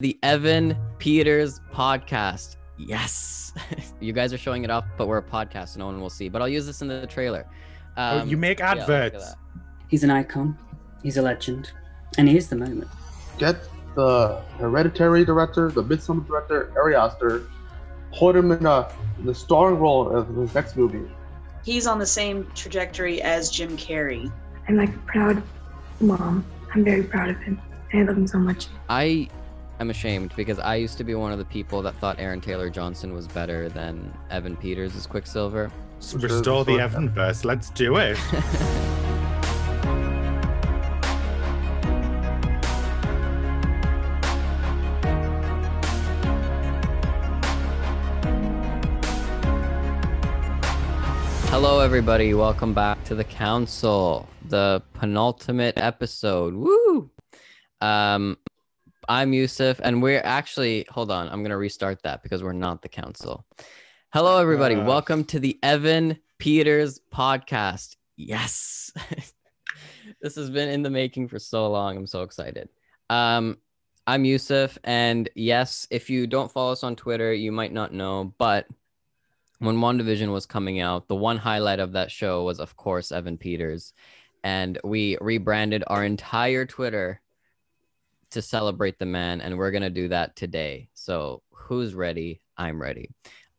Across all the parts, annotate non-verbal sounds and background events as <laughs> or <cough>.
the Evan Peters podcast. Yes, <laughs> you guys are showing it off, but we're a podcast, so no one will see. But I'll use this in the trailer. oh, Um, you make yeah, adverts. that. He's an icon. He's a legend. And he is the moment. Get the hereditary director, the Midsommar director, Ari Aster, put him in a in the starring role of his next movie. He's on the same trajectory as Jim Carrey. I'm like a proud mom. I'm very proud of him. I love him so much. I am ashamed because I used to be one of the people that thought Aaron Taylor Johnson was better than Evan Peters as Quicksilver. Restore the Evanverse. Let's do it. Hello, everybody. Welcome back to the council, the penultimate episode. Woo! Um, I'm Yousef, and we're actually hold on. I'm gonna restart that because we're not the council. Hello, everybody. Uh. Welcome to the Evan Peters podcast. Yes, <laughs> this has been in the making for so long. I'm so excited. Um, I'm Yousef, and yes, if you don't follow us on Twitter, you might not know, but when WandaVision was coming out, the one highlight of that show was, of course, Evan Peters. And we rebranded our entire Twitter to celebrate the man. And we're going to do that today. So, who's ready? I'm ready.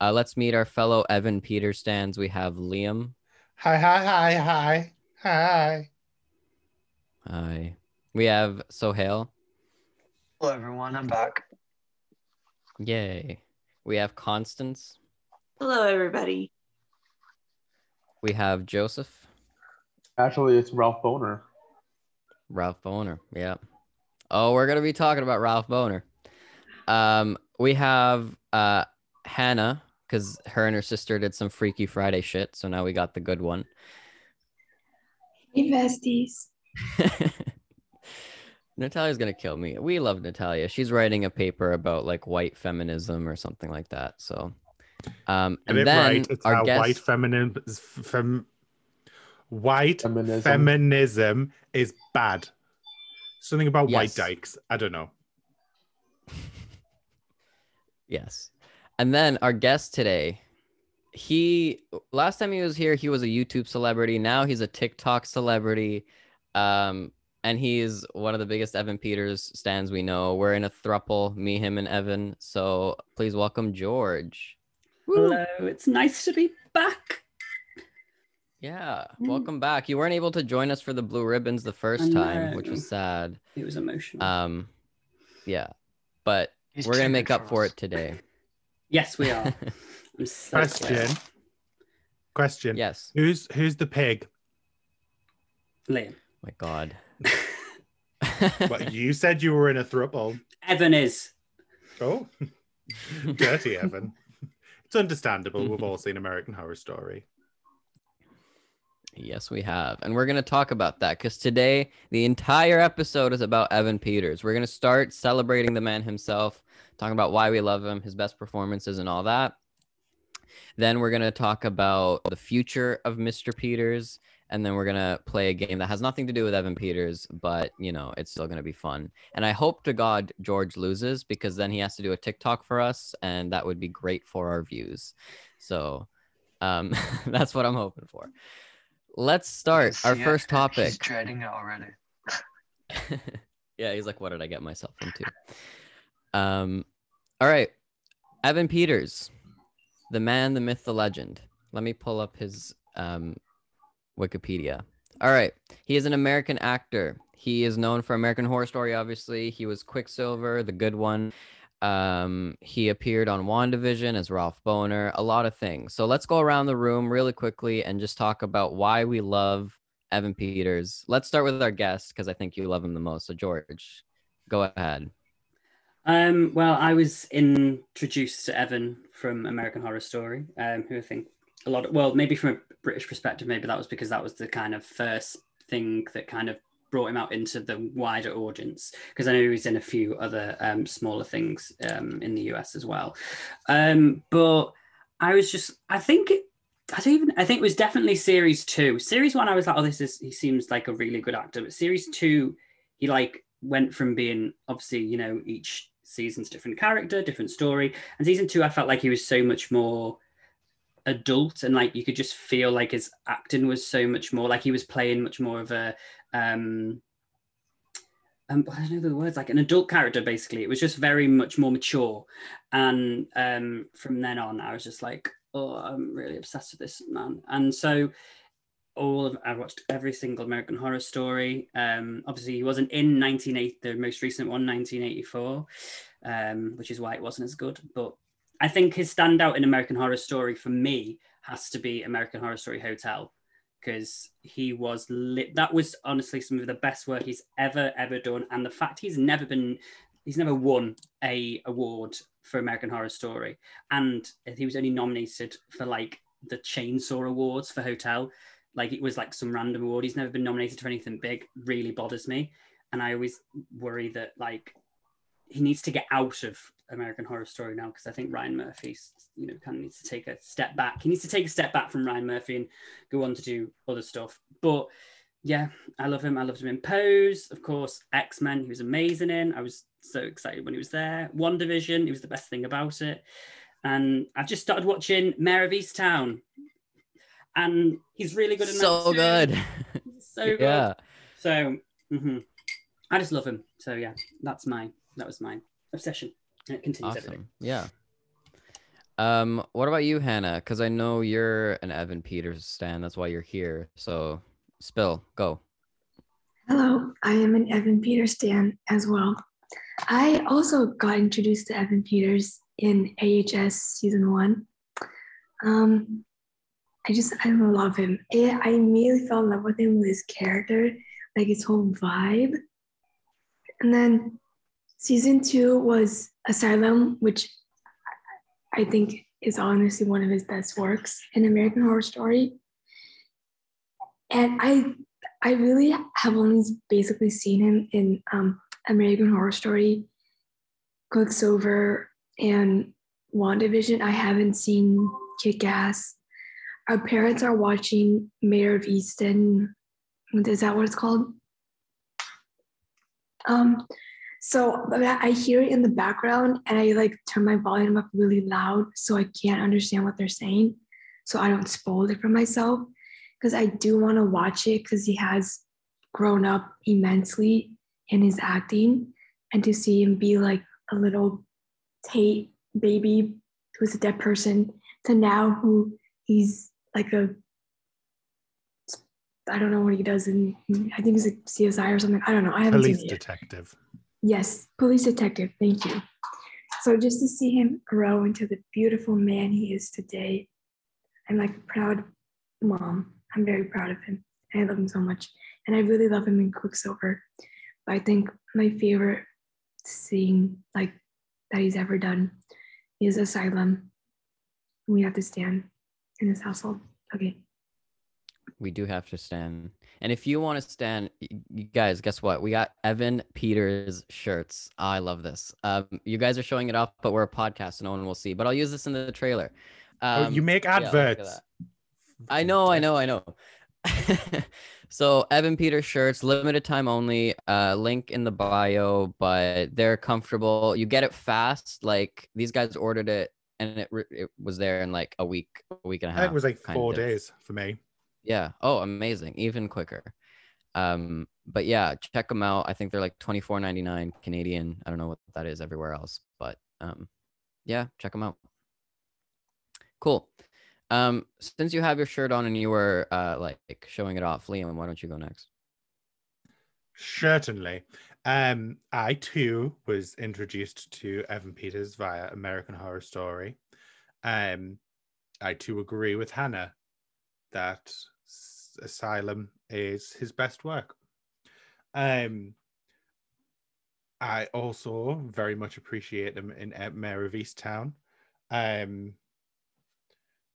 Uh, let's meet our fellow Evan Peters stands. We have Liam. hi, hi, hi, hi, hi. Hi. We have Sohail. Hello, everyone. I'm back. Yay. We have Constance. Hello, everybody. We have Joseph. Actually, it's Ralph Bohner. Ralph Bohner. Yeah. Oh, we're gonna be talking about Ralph Bohner. Um, we have uh Hannah because her and her sister did some Freaky Friday shit, so now we got the good one. Hey, besties. <laughs> Natalia's gonna kill me. We love Natalia. She's writing a paper about like white feminism or something like that. So, um, and it then right. It's our how guest. white feminism, fem, white Feminism. feminism is bad. Something about white dykes. I don't know. <laughs> Yes. And then our guest today, he last time he was here, he was a YouTube celebrity. Now he's a TikTok celebrity. Um, and he's one of the biggest Evan Peters stands we know. We're in a thruple, me, him, and Evan. So please welcome George. Woo. Hello. It's nice to be back. Yeah, Mm. welcome back. You weren't able to join us for the blue ribbons the first time, which was sad. It was emotional. Um, yeah, but He's we're gonna make up for us. it today. <laughs> yes, we are. <laughs> I'm so Question. glad. Question. yes. Who's who's the pig? Liam. My God. <laughs> Well, you said you were in a throuple. Evan is. Oh, dirty Evan. It's understandable. We've all seen American Horror Story. Yes, we have. And we're going to talk about that because today the entire episode is about Evan Peters. We're going to start celebrating the man himself, talking about why we love him, his best performances, and all that. Then we're going to talk about the future of Mr. Peters. And then we're going to play a game that has nothing to do with Evan Peters, but, you know, it's still going to be fun. And I hope to God George loses because then he has to do a TikTok for us. And that would be great for our views. So um, <laughs> that's what I'm hoping for. Let's start our first <laughs> topic. He's dreading it already. <laughs> yeah, he's like, what did I get myself into? Um, all right, Evan Peters, the man, the myth, the legend. Let me pull up his um, Wikipedia. All right, he is an American actor. He is known for American Horror Story. Obviously, he was Quicksilver, the good one. Um, he appeared on WandaVision as Ralph Bohner, a lot of things. So let's go around the room really quickly and just talk about why we love Evan Peters. Let's start with our guest because I think you love him the most. So George, go ahead. Um, well, I was introduced to Evan from American Horror Story, um, who I think a lot of, well, maybe from a British perspective, maybe that was because that was the kind of first thing that kind of brought him out into the wider audience. Because I know he's in a few other um, smaller things um, in the US as well. Um, but I was just, I think it, I don't even. I think it was definitely series two. Series one, I was like, oh, this is. He seems like a really good actor. But series two, he like went from being obviously, you know, each seasons, different character, different story. And season two, I felt like he was so much more adult and like you could just feel like his acting was so much more like he was playing much more of a um um, I don't know the words, like an adult character, basically. It was just very much more mature. And um, from then on, I was just like, oh, I'm really obsessed with this man. And so all of I watched every single American Horror Story. Um, obviously, he wasn't in 1980, the most recent one, 1984, um, which is why it wasn't as good. But I think his standout in American Horror Story for me has to be American Horror Story Hotel because he was. That was honestly some of the best work he's ever ever done, and the fact he's never been, he's never won a award for American Horror Story, and he was only nominated for like the Chainsaw Awards for Hotel. Like it was like some random award. He's never been nominated for anything big. Really bothers me, and I always worry that like he needs to get out of American Horror Story now because I think Ryan Murphy, you know, kind of needs to take a step back. He needs to take a step back from Ryan Murphy and go on to do other stuff. But yeah, I love him. I loved him in Pose, of course. X Men, he was amazing in. I was so excited when he was there. WandaVision, he was the best thing about it. And I've just started watching Mare of Easttown, and he's really good in so that. <laughs> good. so good. yeah. So mhm. I just love him. So yeah, that's my that was my obsession. And it continues every day. Awesome. Yeah. Um, what about you, Hannah? Because I know you're an Evan Peters stan. That's why you're here. So, spill, go. Hello, I am an Evan Peters stan as well. I also got introduced to Evan Peters in AHS season one. Um, I just I love him. I I immediately fell in love with him with his character, like his whole vibe. And then season two was Asylum, which I think is honestly one of his best works in American Horror Story. And I I really have only basically seen him in um, American Horror Story, Quicksilver, and WandaVision. I haven't seen Kick Ass. Our parents are watching Mare of Easton. Is that what it's called? Um, so I hear it in the background and I like turn my volume up really loud so I can't understand what they're saying. So I don't spoil it for myself because I do want to watch it because he has grown up immensely in his acting and to see him be like a little Tate baby who's a dead person to now who he's like a I don't know what he does in I think he's a CSI or something. I don't know. I haven't Police seen it detective. Yes, police detective. Thank you. So just to see him grow into the beautiful man he is today, I'm like a proud mom. I'm very proud of him. I love him so much. And I really love him in Quicksilver. But I think my favorite scene like that he's ever done is Asylum. We have to stand in his household. Okay. We do have to stand. And if you want to stand, you guys, guess what? We got Evan Peters shirts. I love this. Um, you guys are showing it off, but we're a podcast, so no one will see. But I'll use this in the trailer. oh, Um, you make yeah, adverts. that. I know, I know, I know. <laughs> so Evan Peters shirts, limited time only. Uh, link in the bio, but they're comfortable. You get it fast. Like these guys ordered it, and it it was there in like a week, a week and a half. it was like four days for me. Yeah. Oh, amazing. Even quicker. Um, but yeah, check them out. I think they're like twenty four ninety nine Canadian. I don't know what that is everywhere else, but um, yeah, check them out. Cool. Um, since you have your shirt on and you were uh like showing it off, Liam, why don't you go next? Certainly. Um, I too was introduced to Evan Peters via American Horror Story. Um, I too agree with Hannah that Asylum is his best work. Um, I also very much appreciate him in uh, Mare of Easttown. Um,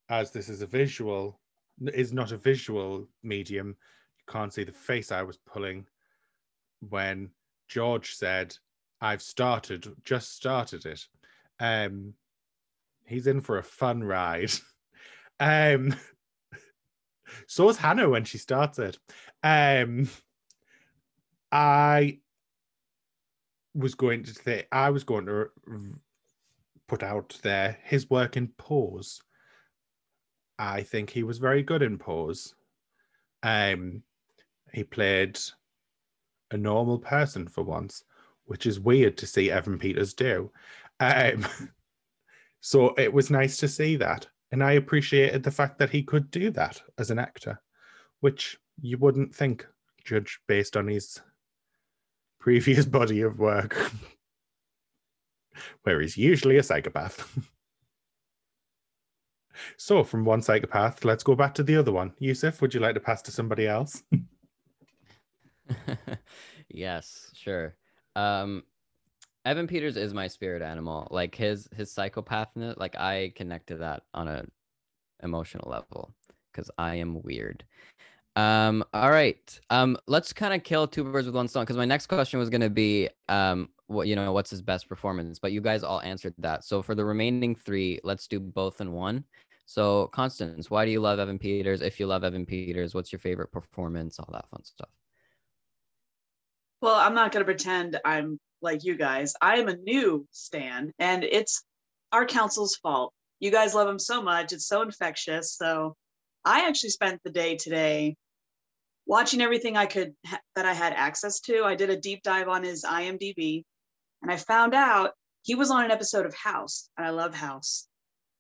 as this is a visual, is not a visual medium, you can't see the face I was pulling when George said, I've started, just started it. Um, he's in for a fun ride. <laughs> um, so is Hannah when she starts it. Um, I was going to say, I was going to put out there his work in Pose. I think he was very good in Pose. Um, he played a normal person for once, which is weird to see Evan Peters do. Um, <laughs> so it was nice to see that. And I appreciated the fact that he could do that as an actor, which you wouldn't think, judge based on his previous <laughs> body of work, <laughs> where he's usually a psychopath. <laughs> so, from one psychopath, let's go back to the other one. Yousef, would you like to pass to somebody else? yes, sure. Um, Evan Peters is my spirit animal. Like his his psychopathness, like I connect to that on a emotional level because I am weird. Um, all right. Um, let's kind of kill two birds with one stone because my next question was gonna be um what you know, what's his best performance, but you guys all answered that. So for the remaining three, let's do both in one. So Constance, why do you love Evan Peters? If you love Evan Peters, what's your favorite performance? All that fun stuff. Well, I'm not to pretend I'm like you guys. I am a new Stan, and it's our council's fault. You guys love him so much. It's so infectious. So I actually spent the day today watching everything I could ha- that I had access to. I did a deep dive on his IMDb, and I found out he was on an episode of House. And I love House.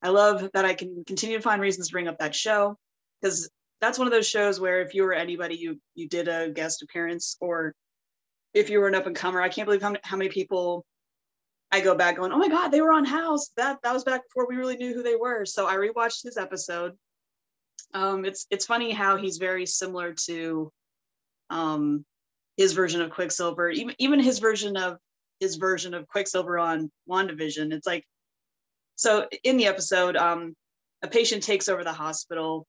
I love that I can continue to find reasons to bring up that show because that's one of those shows where if you were anybody, you you did a guest appearance or if you were an up and comer, I can't believe how, how many people I go back going, oh my God, they were on House. That that was back before we really knew who they were. So I rewatched his episode. Um, it's it's funny how he's very similar to um, his version of Quicksilver, even even his version of his version of Quicksilver on WandaVision. It's like so in the episode, um, a patient takes over the hospital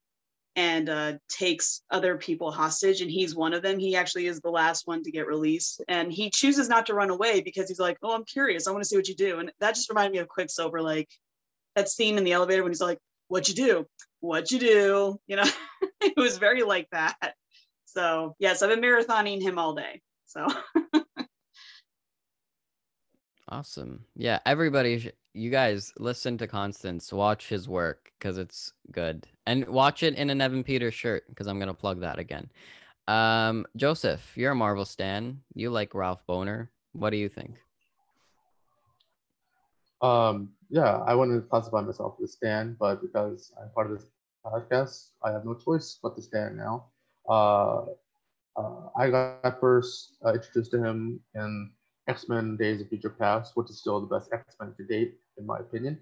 and uh, takes other people hostage and he's one of them. He actually is the last one to get released and he chooses not to run away because he's like oh i'm curious. I want to see what you do. And that just reminded me of quicksilver like that scene in the elevator when he's like what you do? What you do? You know? <laughs> It was very like that. So yes i've been marathoning him all day so. <laughs> Awesome. Yeah, everybody, you guys listen to Constance, watch his work because it's good, and watch it in an Evan Peters shirt because I'm gonna plug that again. Um, Joseph, you're a Marvel stan. You like Ralph Bohner. What do you think? Um, yeah, I wouldn't classify myself as a stan, but because I'm part of this podcast, I have no choice but to stan now. Uh, uh, I got first uh, introduced to him in X Men Days of Future Past, which is still the best X Men to date, in my opinion.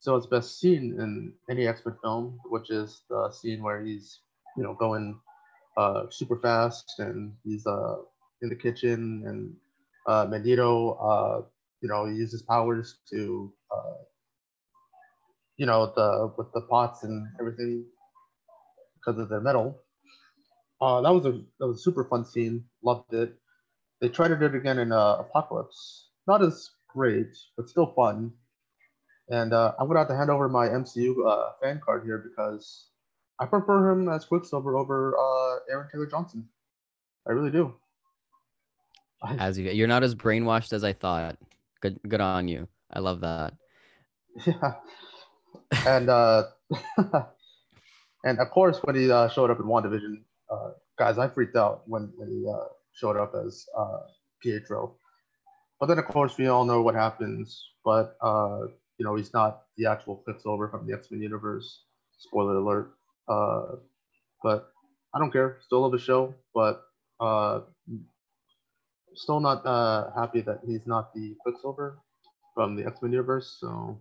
So it's best seen in X Men film, which is the scene where he's, you know, going uh, super fast and he's uh, in the kitchen and uh, Magneto, uh, you know, uses powers to, uh, you know, the with the pots and everything because of their metal. Uh, that was a that was a super fun scene. Loved it. They tried to do it again in uh, Apocalypse. Not as great, but still fun. And uh, I'm gonna have to hand over my MCU uh, fan card here because I prefer him as Quicksilver over uh, Aaron Taylor Johnson. I really do. As you, you're not as brainwashed as I thought. Good, good on you. I love that. <laughs> Yeah. And uh <laughs> and of course when he uh, showed up in WandaVision, uh guys, I freaked out when, when he uh showed up as uh Pietro. But then of course we all know what happens, but uh you know he's not the actual Quicksilver from the X-Men universe. Spoiler alert. Uh but I don't care. Still love the show, but uh still not uh happy that he's not the Quicksilver from the X-Men universe, so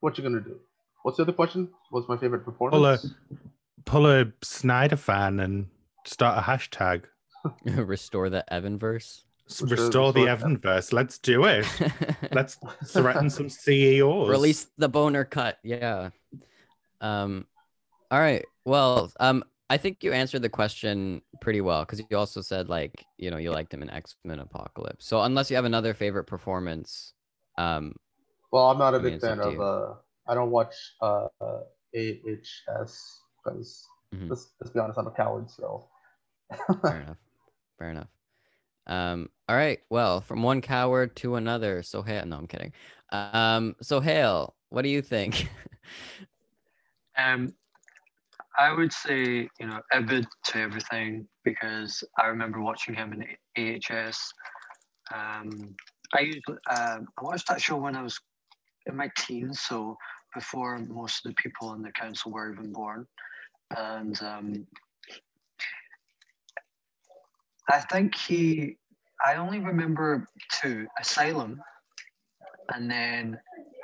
what you gonna do? What's the other question? What's my favorite performance? pull a Snyder fan and start a hashtag. <laughs> Restore the Evanverse. S- Restore- Restore the restore- Evanverse. Let's do it. <laughs> Let's threaten some CEOs. release the boner cut. Yeah. Um. All right. Well, um, I think you answered the question pretty well because you also said like you know you liked him in X Men Apocalypse. So unless you have another favorite performance, um, Well, I'm not a I mean, big fan of. Uh, I don't watch uh, uh, AHS because Mhm. let's, let's be honest, I'm a coward. So <laughs> fair enough. Fair enough. Um, all right. Well, from one coward to another. Sohail. No, I'm kidding. Um, Sohail, what do you think? Um, I would say, you know, Ibid to everything because I remember watching him in AHS. Um, I usually uh, I watched that show when I was in my teens, so before most of the people in the council were even born, and um, I think he. I only remember two: Asylum, and then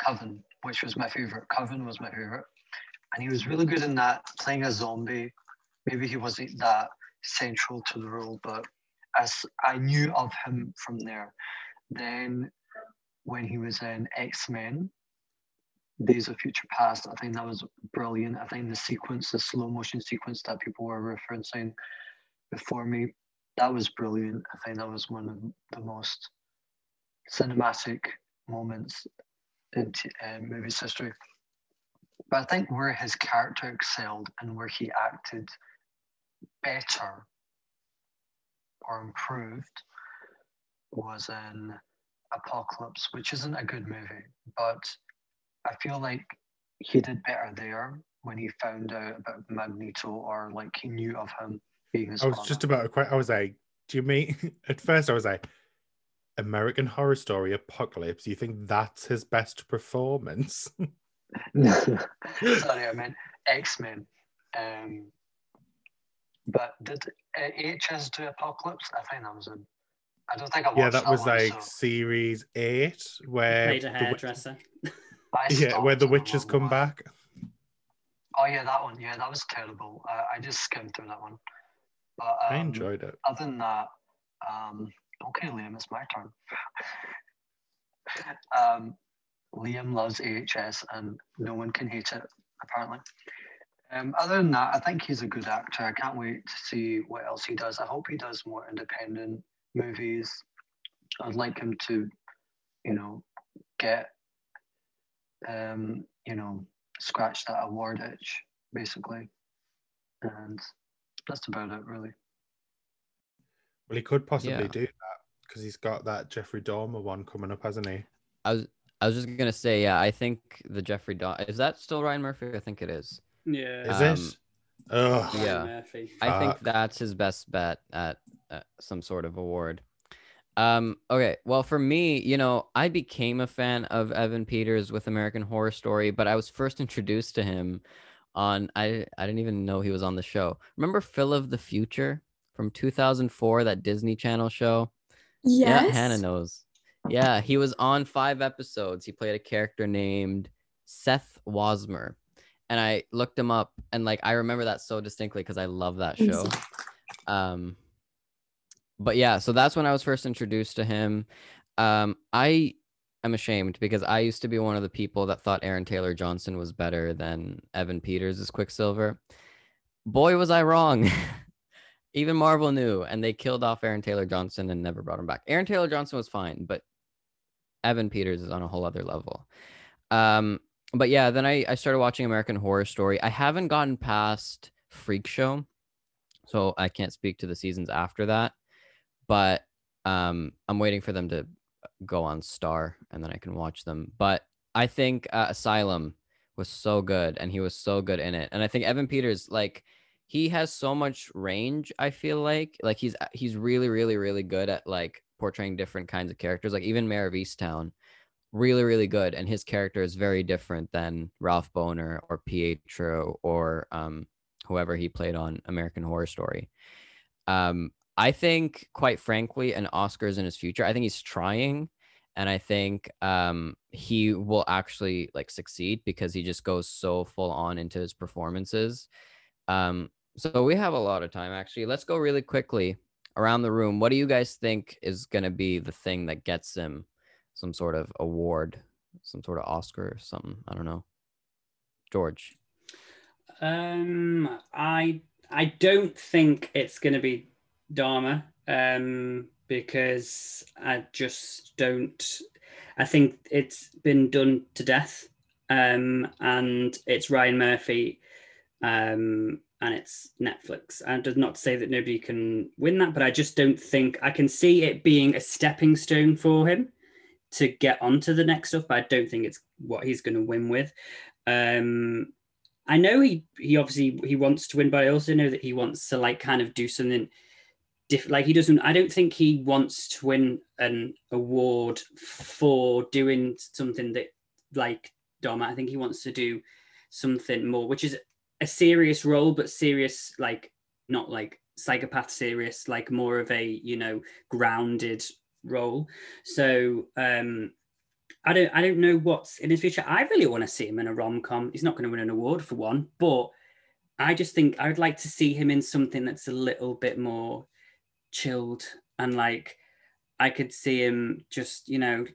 Coven, which was my favorite. Coven was my favorite and he was really good in that, playing a zombie. Maybe he wasn't that central to the role, but as I knew of him from there. Then when he was in X Men, Days of Future Past, I think that was brilliant. I think the sequence, the slow motion sequence that people were referencing before me, that was brilliant. I think that was one of the most cinematic moments in t- uh, movie's history. But I think where his character excelled and where he acted better or improved was in Apocalypse, which isn't a good movie, but I feel like he did better there when he found out about Magneto or like he knew of him I was father. just about to quite. I was like, do you mean? <laughs> At first, I was like, American Horror Story Apocalypse. You think that's his best performance? Sorry, I meant X Men. Um, but did uh, HS do Apocalypse? I think that was in. I don't think I watched yeah, that was one, like so series eight, where Played a the hairdresser. I <laughs> yeah, where the witches come one. back. Oh yeah, that one. Yeah, that was terrible. Uh, I just skimmed through that one. But um, I enjoyed it. Other than that, um, okay, Liam, it's my turn. <laughs> um, Liam loves AHS, and no one can hate it apparently. Um, other than that, I think he's a good actor. I can't wait to see what else he does. I hope he does more independent movies. I'd like him to, you know, get, um, you know, scratch that award itch, basically. And that's about it, really. Well, he could possibly Yeah. do that because he's got that Jeffrey Dahmer one coming up, hasn't he? I was I was just gonna say, yeah, I think the Jeffrey Dahmer is that still Ryan Murphy? I think it is. Yeah. Is Um, it? Oh, yeah. Murphy. I think that's his best bet at uh, some sort of award. Um, okay, well, for me, you know, I became a fan of Evan Peters with American Horror Story, but I was first introduced to him on I I didn't even know he was on the show. Remember Phil of the Future from 2004, that Disney Channel show? Yes. Yeah, Hannah knows. Yeah, he was on five episodes. He played a character named Seth Wasmer. And I looked him up and like I remember that so distinctly because I love that show. Um but yeah, so that's when I was first introduced to him. Um I am ashamed because I used to be one of the people that thought Aaron Taylor Johnson was better than Evan Peters as Quicksilver. Boy was I wrong. <laughs> Even Marvel knew, and they killed off Aaron Taylor Johnson and never brought him back. Aaron Taylor Johnson was fine, but Evan Peters is on a whole other level. Um, but yeah, then I, I started watching American Horror Story. I haven't gotten past Freak Show, so I can't speak to the seasons after that. But um, I'm waiting for them to go on Star, and then I can watch them. But I think uh, Asylum was so good, and he was so good in it. And I think Evan Peters, like, he has so much range. I feel like, like he's he's really, really, really good at like portraying different kinds of characters. Like even Mare of Easttown, really, really good, and his character is very different than Ralph Bohner or Pietro or um, whoever he played on American Horror Story. Um, I think, quite frankly, an Oscar's in his future. I think he's trying, and I think um, he will actually like succeed because he just goes so full on into his performances. Um, so we have a lot of time actually. Let's go really quickly around the room. What do you guys think is going to be the thing that gets him some sort of award, some sort of Oscar or something? I don't know. George. Um, I I don't think it's going to be Dahmer um, because I just don't. I think it's been done to death, um, and it's Ryan Murphy. um, and it's Netflix. And does not say that nobody can win that, but I just don't think I can see it being a stepping stone for him to get onto the next stuff. But I don't think it's what he's going to win with. Um, I know he he obviously he wants to win, but I also know that he wants to like kind of do something different. Like he doesn't. I don't think he wants to win an award for doing something that like Dom. I think he wants to do something more, which is a serious role, but serious like not like psychopath serious, like more of a you know grounded role. So um I don't I don't know what's in his future. I really want to see him in a rom com. He's not going to win an award for one, but I just think I would like to see him in something that's a little bit more chilled and like I could see him just you know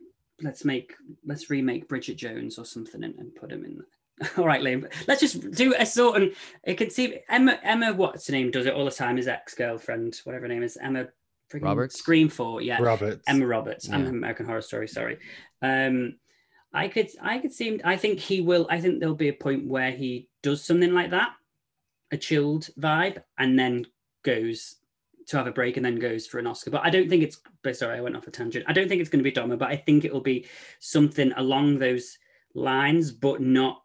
let's make let's remake Bridget Jones or something and, and put him in there. <laughs> All right, Liam. Let's just do a sort and It can see Emma. Emma, what's her name? Does it all the time. His ex girlfriend, whatever her name is, Emma. friggin' Roberts? Scream for yeah. Roberts. Emma Roberts and Yeah. American Horror Story. Sorry. Um, I could, I could see him. I think he will. I think there'll be a point where he does something like that, a chilled vibe, and then goes to have a break and then goes for an Oscar. But I don't think it's. But sorry, I went off a tangent. I don't think it's going to be Dahmer, but I think it will be something along those lines, but not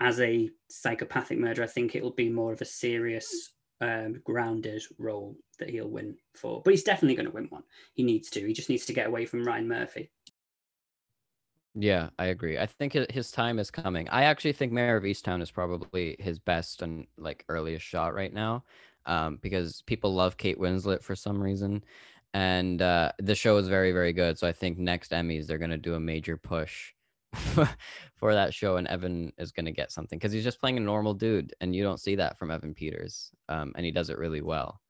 as a psychopathic murder. I think it will be more of a serious, um, grounded role that he'll win for. But he's definitely going to win one. He needs to. He just needs to get away from Ryan Murphy. Yeah, I agree. I think his time is coming. I actually think Mare of Easttown is probably his best and like earliest shot right now, um, because people love Kate Winslet for some reason, and uh, the show is very, very good. So I think next Emmys they're gonna do a major push <laughs> for that show, and Evan is gonna get something because he's just playing a normal dude, and you don't see that from Evan Peters, um, and he does it really well.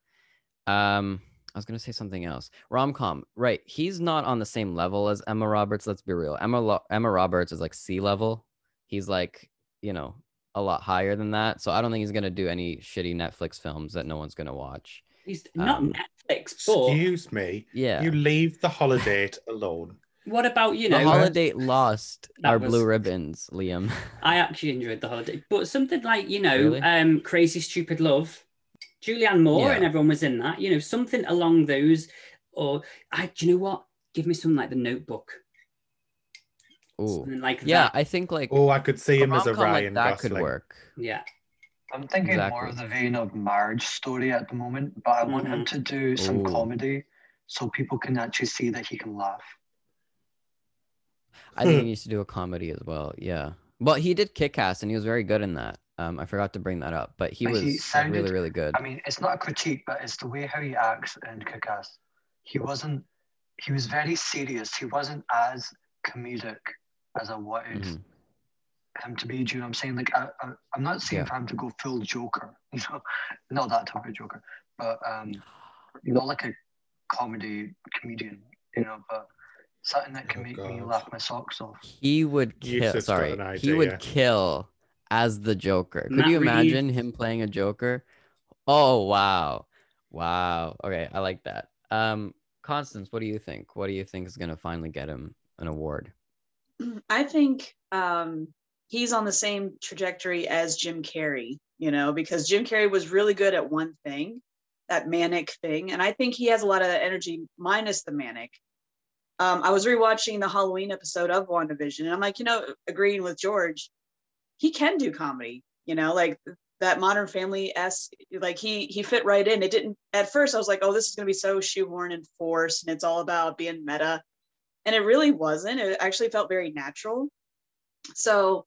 Um, I was gonna say something else. Rom com, right? He's not on the same level as Emma Roberts. Let's be real. Emma Lo- Emma Roberts is like C level. He's like you know a lot higher than that. So I don't think he's gonna do any shitty Netflix films that no one's gonna watch. He's not Um, Netflix, but Excuse me. Yeah. You leave the holiday alone. what about you know? the know? holiday lost <laughs> our was- blue ribbons, Liam. <laughs> I actually enjoyed the holiday, but something like you know, Really? um, Crazy Stupid Love, Julianne Moore, Yeah. and everyone was in that. You know, something along those. Or I, do you know what? Give me something like The Notebook, Ooh. something like Yeah, that. I think like Oh, I could see him as a rom-com like Ryan that Gosling. could work. Yeah, I'm thinking more of the vein of marriage story at the moment, but I want him to do some Ooh. comedy so people can actually see that he can laugh. I think he <laughs> needs to do a comedy as well. Yeah. Well, he did kick ass and he was very good in that. Um, I forgot to bring that up, but he But was he sounded- really, really good. I mean, it's not a critique, but it's the way how he acts in Kick-Ass. He wasn't. He was very serious. He wasn't as comedic as I wanted Mhm. him to be. Do you know what I'm saying? Like, I, I, I'm not saying Yeah. for him to go full Joker. <laughs> You know, not that type of Joker, but um, not like a comedy comedian. You know, but something that can Oh, make me laugh my socks off. He would kill. Sorry, an he idea. would kill as the Joker. Could Matt you Reeves. imagine him playing a Joker? Oh wow, wow. Okay, I like that. Um, Constance, what do you think? What do you think is gonna finally get him an award? <clears throat> I think um, he's on the same trajectory as Jim Carrey, you know, because Jim Carrey was really good at one thing, that manic thing. And I think he has a lot of that energy minus the manic. Um, I was rewatching the Halloween episode of WandaVision, and I'm like, you know, agreeing with George, he can do comedy, you know, like that modern family esque like he he fit right in. It didn't at first I was like, oh, this is gonna be so shoehorned and forced, and it's all about being meta and it really wasn't. It actually felt very natural. So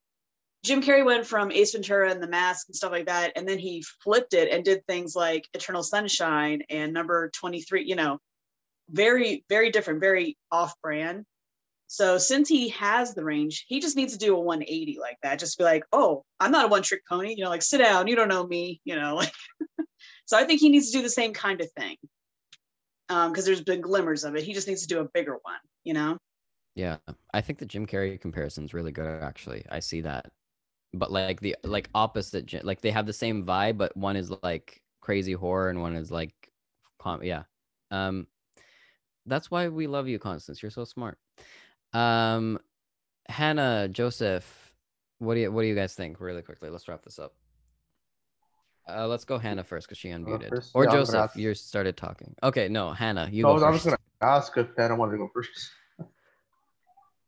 Jim Carrey went from Ace Ventura and The Mask and stuff like that, and then he flipped it and did things like Eternal Sunshine and Number Twenty Three. You know, very very different, very off-brand. So since he has the range, he just needs to do a 180 like that. Just be like, oh, I'm not a one-trick pony. You know, like sit down. You don't know me. You know, like. <laughs> so I think he needs to do the same kind of thing um, because there's been glimmers of it. He just needs to do a bigger one. You know. Yeah, I think the Jim Carrey comparison is really good. Actually, I see that, but like the like opposite, like they have the same vibe, but one is like crazy horror and one is like, com- yeah. Um, that's why we love you, Constance. You're so smart. Um, Hannah, Joseph, what do you what do you guys think? Really quickly, let's wrap this up. Uh, let's go Hannah first because she unmuted. first? Or Yeah, Joseph, ask- you started talking. Okay, no, Hannah, you So go I was first. Gonna ask if Hannah wanted to go first.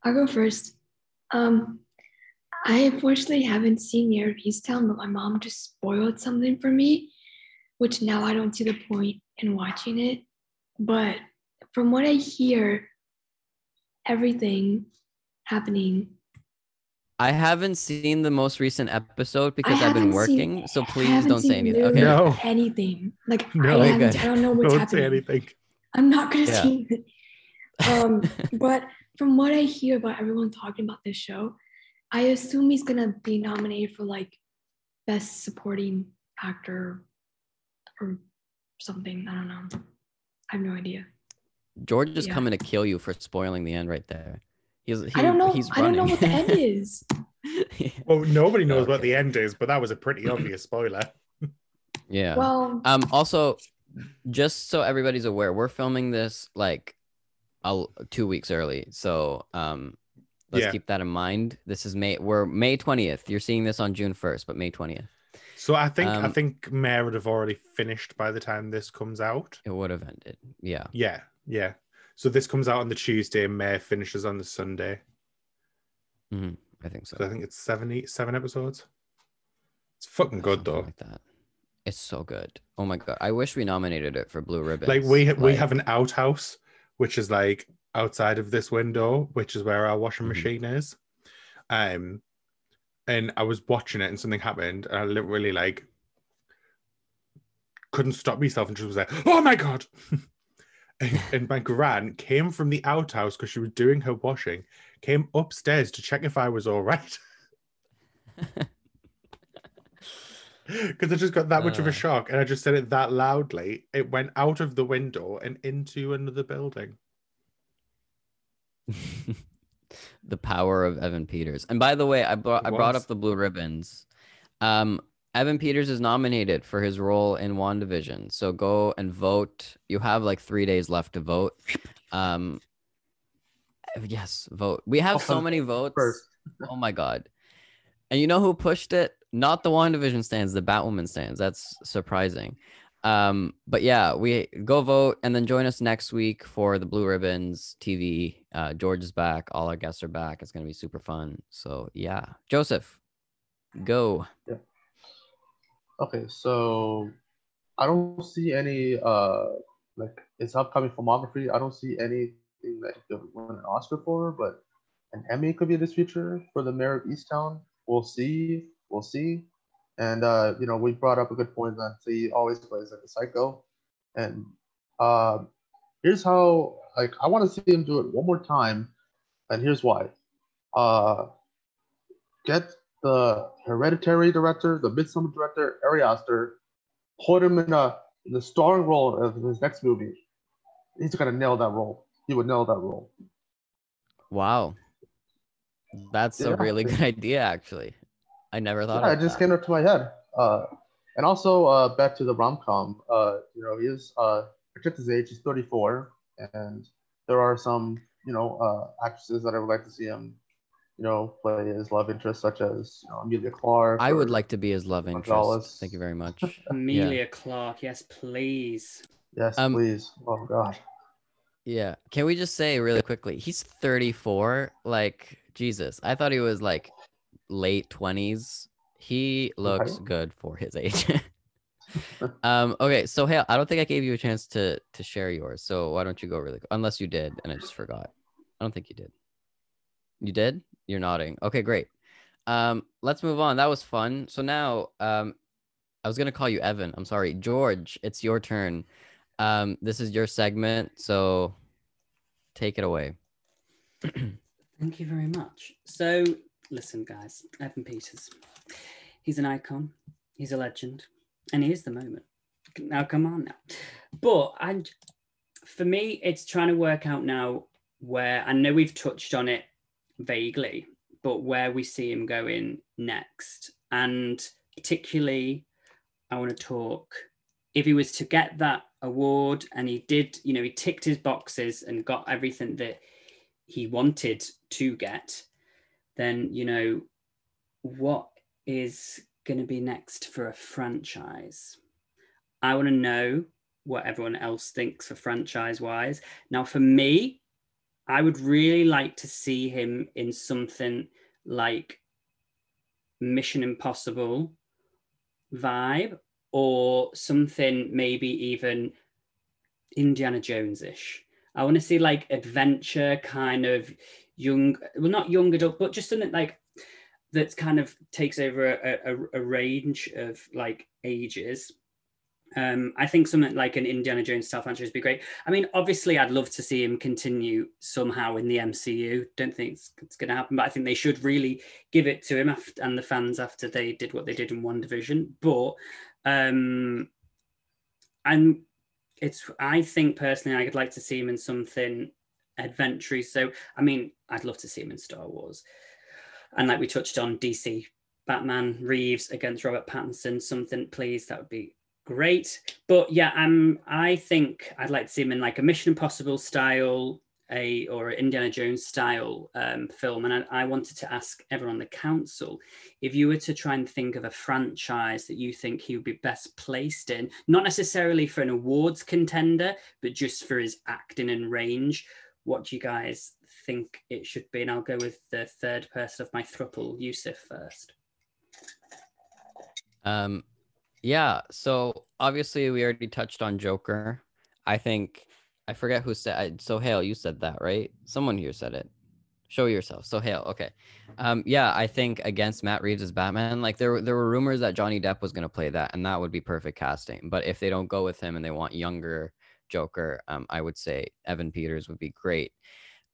I'll go first. Um, I unfortunately haven't seen Mare of Easttown, but my mom just spoiled something for me, which now I don't see the point in watching it. But from what I hear, everything happening. I haven't seen the most recent episode because I I've been haven't seen- working, so please don't say anything. Okay. No. anything. Like No. I. I don't know what's Don't happening. say anything. I'm not gonna Yeah. see it. Um, <laughs> but from what I hear about everyone talking about this show, I assume he's gonna be nominated for like best supporting actor or something. I don't know. I have no idea. George is Yeah. coming to kill you for spoiling the end right there. He's he, I don't know. He's I don't know what the end <laughs> is. Well, nobody knows what the end is, but that was a pretty obvious spoiler. yeah. Well, Um. Also, just so everybody's aware, we're filming this like a, two weeks early. So um, let's Yeah. keep that in mind. This is May. We're May twentieth. You're seeing this on June first, but May twentieth. So I think I Um, think Mare would have already finished by the time this comes out. It would have ended. Yeah. Yeah, yeah. So this comes out on the Tuesday, May finishes on the Sunday. hmm I think so. So I think it's seven, eight, seven episodes. It's fucking good Something though. Like that. It's so good. Oh my god. I wish we nominated it for Blue Ribbon. Like we we Like, have an outhouse, which is like outside of this window, which is where our washing Mhm. machine is. Um, and I was watching it, and something happened, and I literally like couldn't stop myself, and just was like, "Oh my god!" <laughs> and, and my gran came from the outhouse because she was doing her washing, came upstairs to check if I was all right. <laughs> Because I just got that much of Uh. a shock, and I just said it that loudly. It went out of the window and into another building. <laughs> the power of Evan Peters. And by the way, I brought I brought up the blue ribbons. Um, Evan Peters is nominated for his role in WandaVision. So go and vote. You have like three days left to vote. Um, yes, vote. We have so many <laughs> votes. Oh my god. And you know who pushed it? Not the WandaVision stands, the Batwoman stands. That's surprising. Um, but yeah, we go vote and then join us next week for the Blue Ribbons TV. Uh, George is back. All our guests are back. It's gonna be super fun. So yeah, Joseph, go. okay, so I don't see any uh like it's upcoming filmography. I don't see anything that he could win an Oscar for, but an Emmy could be in his future for the Mare of Easttown. We'll see. We'll see. And uh, you know, we brought up a good point that he always plays like a psycho. And uh, here's how like I want to see him do it one more time, and here's why. Uh, get the Hereditary director, the Midsommar director, Ari Aster, put him in a in the starring role of his next movie. He's gonna nail that role. He would nail that role. Wow. That's a really <laughs> good idea, actually. I never thought Yeah, of it just that. came up to my head. Uh, and also uh, back to the rom com. Uh, you know, he is uh, I his age. He's 34, and there are some you know uh, actresses that I would like to see him, you know, play his love interest, such as you know Emilia Clarke. I would like to be his love interest. Gonzalez. Thank you very much. <laughs> Emilia Clarke, yes, please. Yes, Um, please. Oh God. Yeah. Can we just say really quickly? He's 34. Like, Jesus. I thought he was like late 20s. He looks Okay. good for his age. <laughs> <laughs> um, okay, so hey, I don't think I gave you a chance to to share yours. So why don't you go really? Unless you did and I just forgot. I don't think you did. You did? You're nodding. Okay, great. Um, let's move on. That was fun. So now um I was gonna call you Evan. I'm sorry. George, it's your turn. Um, this is your segment, so take it away. <clears throat> Thank you very much. So, listen, guys, Evan Peters. He's an icon, he's a legend, and he is the moment. Now, come on now. But I, for me, it's trying to work out now where I know we've touched on it vaguely, but where we see him going next. And particularly, I want to talk if he was to get that award and he did, you know, he ticked his boxes and got everything that he wanted to get, then, you know, what is going to be next for a franchise? I want to know what everyone else thinks for franchise wise. Now, for me, I would really like to see him in something like Mission Impossible vibe or something maybe even Indiana Jones ish. I want to see like adventure kind of young, well, not young adult, but just something like that kind of takes over a, a, a range of like ages. Um, I think something like an Indiana Jones style franchise would be great. I mean, obviously, I'd love to see him continue somehow in the MCU. Don't think it's, it's going to happen, but I think they should really give it to him after, and the fans after they did what they did in WandaVision. But um, and it's I think personally I'd like to see him in something adventurous. So I mean, I'd love to see him in Star Wars. And like we touched on, DC Batman Reeves against Robert Pattinson, something please, that would be great. But yeah, um, I think I'd like to see him in like a Mission Impossible style a or Indiana Jones style um, film, and I, I, wanted to ask everyone on the council if you were to try and think of a franchise that you think he would be best placed in, not necessarily for an awards contender, but just for his acting and range. What do you guys think it should be? And I'll go with the third person of my thruple, Yousef, first. Um, yeah. So obviously, we already touched on Joker. I think I forget who said. Sohail, you said that, right? Someone here said it. Show yourself. Sohail, okay. Um, yeah, I think against Matt Reeves as Batman, like there there were rumors that Johnny Depp was gonna play that, and that would be perfect casting. But if they don't go with him and they want younger Joker, um, I would say Evan Peters would be great.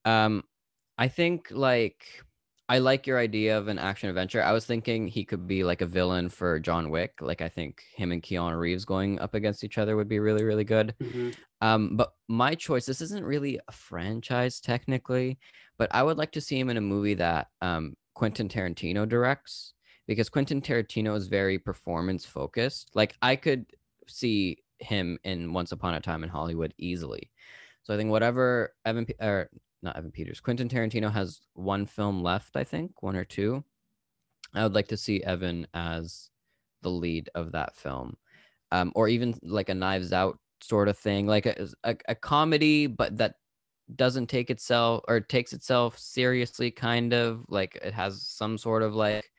Um, I think like I like your idea of an action adventure. I was thinking he could be like a villain for John Wick. Like I think him and Keanu Reeves going up against each other would be really, really good. Mm-hmm. Um, but my choice, this isn't really a franchise technically, but I would like to see him in a movie that um, Quentin Tarantino directs because Quentin Tarantino is very performance focused. Like I could see him in Once Upon a Time in Hollywood easily. So I think whatever Evan or not Evan Peters. Quentin Tarantino has one film left, I think, one or two. I would like to see Evan as the lead of that film, um, or even like a Knives Out sort of thing, like a, a, a comedy, but that doesn't take itself or takes itself seriously, kind of like it has some sort of like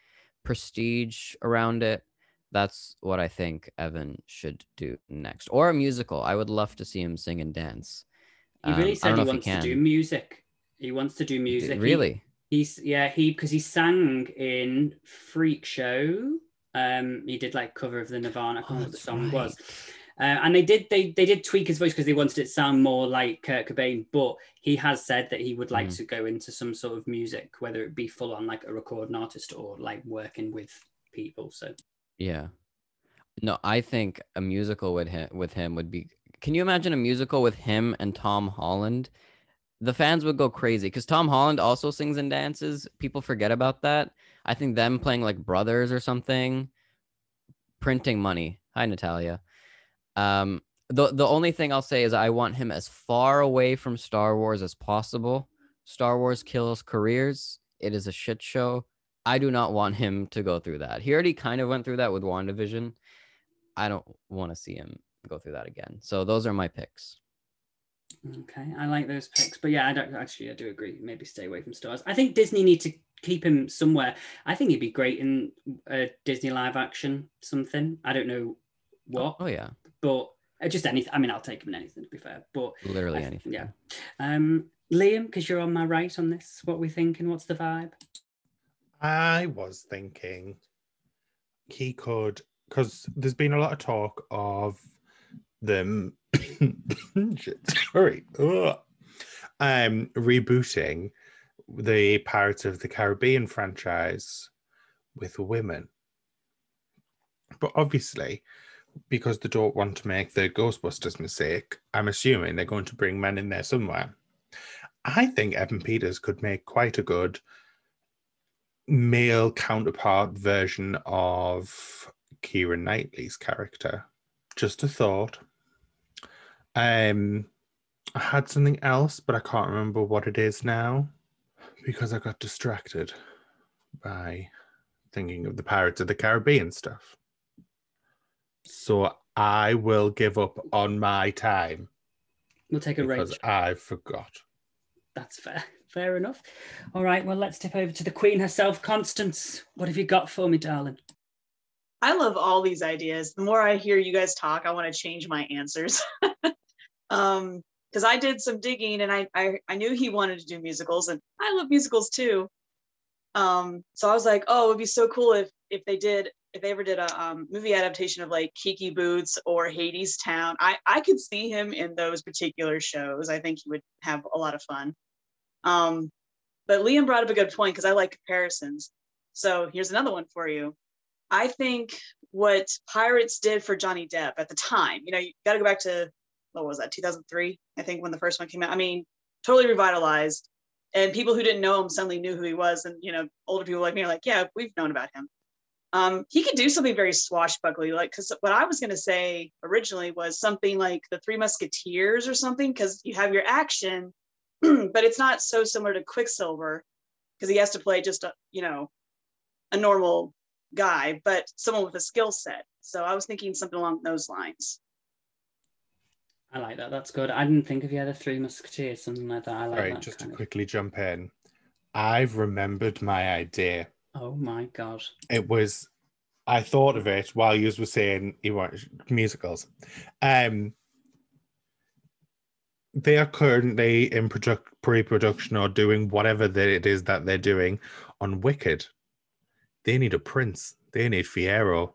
prestige around it. That's what I think Evan should do next, or a musical. I would love to see him sing and dance. He really um, said he wants he to do music. He wants to do music. Really? He, he's yeah he because he sang in Freak Show. Um, he did like cover of the Nirvana. I can't oh, what the song right. was. Uh, and they did they they did tweak his voice because they wanted it to sound more like Kurt Cobain, but he has said that he would like mm. to go into some sort of music, whether it be full on like a recording artist or like working with people. So yeah, no, I think a musical with him with him would be can you imagine a musical with him and Tom Holland? The fans would go crazy because Tom Holland also sings and dances. People forget about that. I think them playing like brothers or something, printing money. Hi, Natalia. Um, the the only thing I'll say is I want him as far away from Star Wars as possible. Star Wars kills careers. It is a shit show. I do not want him to go through that. He already kind of went through that with WandaVision. I don't want to see him go through that again. So those are my picks. Okay, I like those picks, but yeah, I don't actually. I do agree. Maybe stay away from stars. I think Disney need to keep him somewhere. I think he'd be great in a Disney live action something. I don't know what. Oh, oh yeah, but uh, just anything. I mean, I'll take him in anything to be fair. But literally I, anything. Yeah. Um, Liam, because you're on my right on this. What we thinking? What's the vibe? I was thinking he could, because there's been a lot of talk of them <coughs> sorry Ugh. um rebooting the Pirates of the Caribbean franchise with women. But obviously, because they don't want to make the Ghostbusters mistake, I'm assuming they're going to bring men in there somewhere. I think Evan Peters could make quite a good male counterpart version of Keira Knightley's character. Just a thought. Um, I had something else, but I can't remember what it is now because I got distracted by thinking of the Pirates of the Caribbean stuff. So I will give up on my time We'll take a break. because. I forgot. That's fair. Fair enough. All right. Well, let's tip over to the Queen herself, Constance. What have you got for me, darling? I love all these ideas. The more I hear you guys talk, I want to change my answers. <laughs> um, because I did some digging and I, I I knew he wanted to do musicals and I love musicals too. Um, so I was like, oh, it would be so cool if if they did if they ever did a um, movie adaptation of like Kinky Boots or Hadestown. I I could see him in those particular shows. I think he would have a lot of fun. Um, but Liam brought up a good point because I like comparisons. So here's another one for you. I think what Pirates did for Johnny Depp at the time, you know, you got to go back to what was that, 2003, I think, when the first one came out. I mean, totally revitalized. And people who didn't know him suddenly knew who he was. And, you know, older people like me are like, yeah, we've known about him. Um, he could do something very swashbuckly, like, because what I was going to say originally was something like the Three Musketeers or something, because you have your action, <clears throat> but it's not so similar to Quicksilver, because he has to play just a, you know, a normal guy, but someone with a skill set. So I was thinking something along those lines. I like that. That's good. I didn't think of the other Three Musketeers, something like that. I like right, that. just to of- quickly jump in. I've remembered my idea. Oh my god. It was I thought of it while you were saying you want musicals. Um they are currently in produ- pre-production or doing whatever that it is that they're doing on Wicked. They need a prince. They need Fiyero.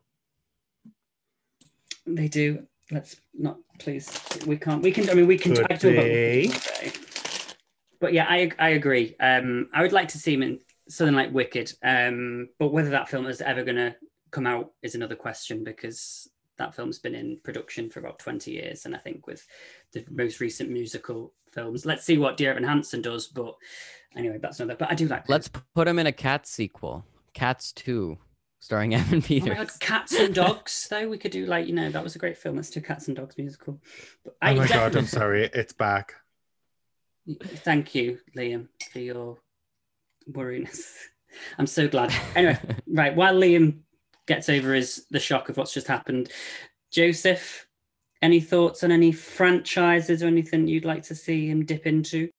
They do. Let's not, please. We can't. We can. I mean, we can. Could I can talk about they? Wicked all day. But yeah, I I agree. Um, I would like to see him in something like Wicked. Um, but whether that film is ever going to come out is another question because that film's been in production for about 20 years and i think with the most recent musical films let's see what dear evan hansen does but anyway that's another but i do like Let's put him in a cat sequel, Cats 2, starring <laughs> Evan Oh my Peters. God, cats and <laughs> dogs, though we could do like you know that was a great film. Let's do cats and dogs musical. But Oh my god, I'm sorry. It's back. <laughs> Thank you, Liam, for your worriness. I'm so glad. Anyway, right while Liam gets over his the shock of what's just happened, Joseph, any thoughts on any franchises or anything you'd like to see him dip into?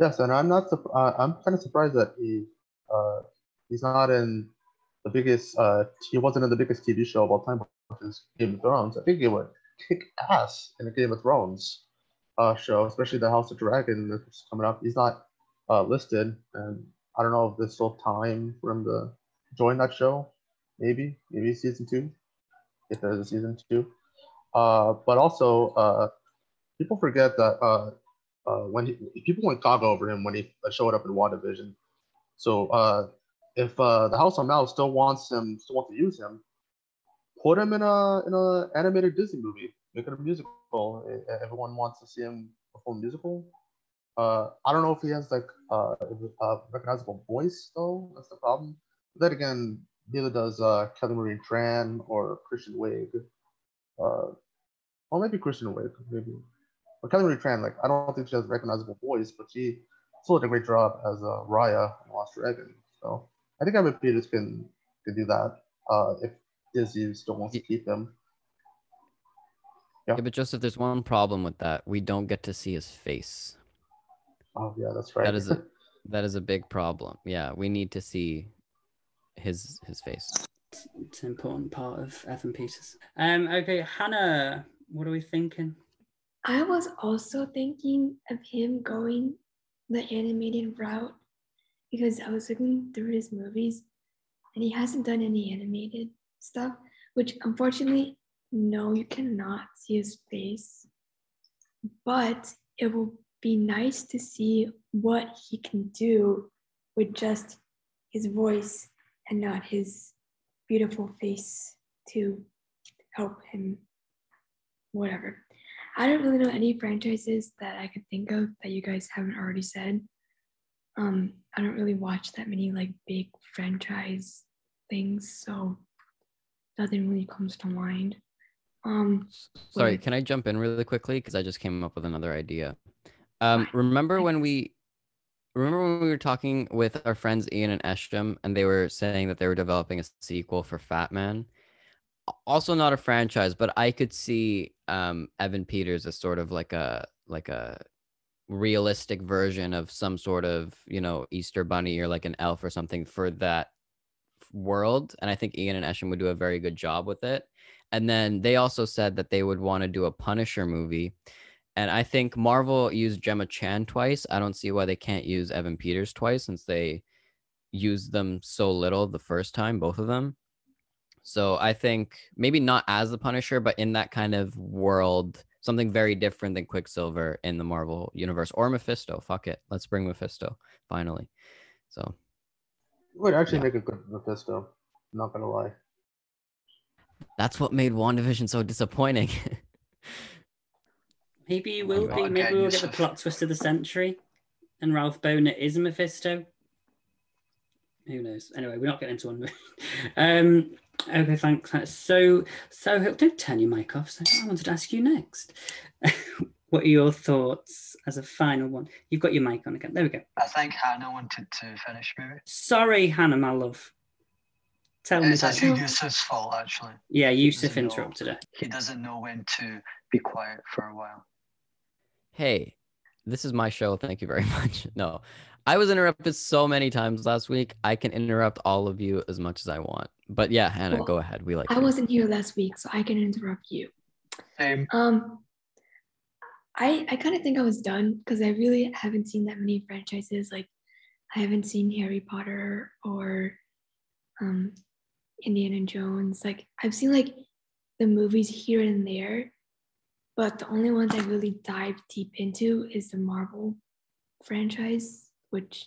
Yes, and I'm not. Uh, I'm kind of surprised that he uh, he's not in the biggest. Uh, he wasn't in the biggest TV show of all time, which is Game of Thrones. I think he would kick ass in a Game of Thrones uh, show, especially the House of Dragon that's coming up. He's not uh, listed, and I don't know if there's still time for him to join that show. Maybe, maybe season two, if there's a season two. Uh, but also, uh, people forget that uh, uh, when he, people went gaga over him when he showed up in WandaVision. So uh, if uh, the House of Mouse still wants him, still wants to use him, put him in a in a animated Disney movie, make it a musical. Everyone wants to see him perform musical. Uh, I don't know if he has like uh, a recognizable voice though. That's the problem. But then again, neither does uh, Kelly Marie Tran or Kristen Wiig. Uh, or maybe Kristen Wiig, maybe. But Kelly Marie Tran, like I don't think she has a recognizable voice, but she still did a great job as uh, Raya in Lost Dragon. So I think Evan Peters can can do that uh, if Disney still wants to keep him. Yeah, but Joseph, there's one problem with that. We don't get to see his face. Oh yeah, that's right. That is a <laughs> that is a big problem. Yeah, we need to see his his face. It's an important part of Evan Peters. Um, okay, Hannah, what are we thinking? I was also thinking of him going the animated route because I was looking through his movies and he hasn't done any animated stuff, which unfortunately, no, you cannot see his face. But it will be nice to see what he can do with just his voice and not his beautiful face to help him, whatever. I don't really know any franchises that I could think of that you guys haven't already said. Um, I don't really watch that many like big franchise things, so nothing really comes to mind. Um, Sorry, Wait. can I jump in really quickly because I just came up with another idea. Um, remember when we remember when we were talking with our friends Ian and Eshom, and they were saying that they were developing a sequel for Fat Man. Also, not a franchise, but I could see um, Evan Peters as sort of like a like a realistic version of some sort of you know Easter Bunny or like an elf or something for that world. And I think Ian and Eshom would do a very good job with it. And then they also said that they would want to do a Punisher movie. And I think Marvel used Gemma Chan twice. I don't see why they can't use Evan Peters twice since they used them so little the first time, both of them. So I think maybe not as the Punisher, but in that kind of world, something very different than Quicksilver in the Marvel universe or Mephisto. Fuck it. Let's bring Mephisto finally. So Would actually Yeah. make a good Mephisto. Not gonna lie. that's what made WandaVision so disappointing. <laughs> Maybe you will be. Maybe we'll get the plot twist of the century, and Ralph Bohner is Mephisto. Who knows? Anyway, we're not getting into one. <laughs> um, okay, thanks. thanks. So, so don't turn your mic off. So, I wanted to ask you next. <laughs> what are your thoughts as a final one? You've got your mic on again. There we go. I think Hannah wanted to finish, maybe. Sorry, Hannah, my love. Tell me. It's darling. actually Yousef's fault, actually. Yeah, Yousef doesn't know. interrupted her. He doesn't know when to be quiet for a while. Hey, this is my show. Thank you very <laughs> much. No, I was interrupted so many times last week. I can interrupt all of you as much as I want. But yeah, Hannah, Well, go ahead. We like. I you. wasn't here last week, so I can interrupt you. Same. Um, I I kind of think I was done because I really haven't seen that many franchises. Like, I haven't seen Harry Potter or um, Indiana Jones. Like, I've seen like the movies here and there, but the only ones I really dive deep into is the Marvel franchise, which,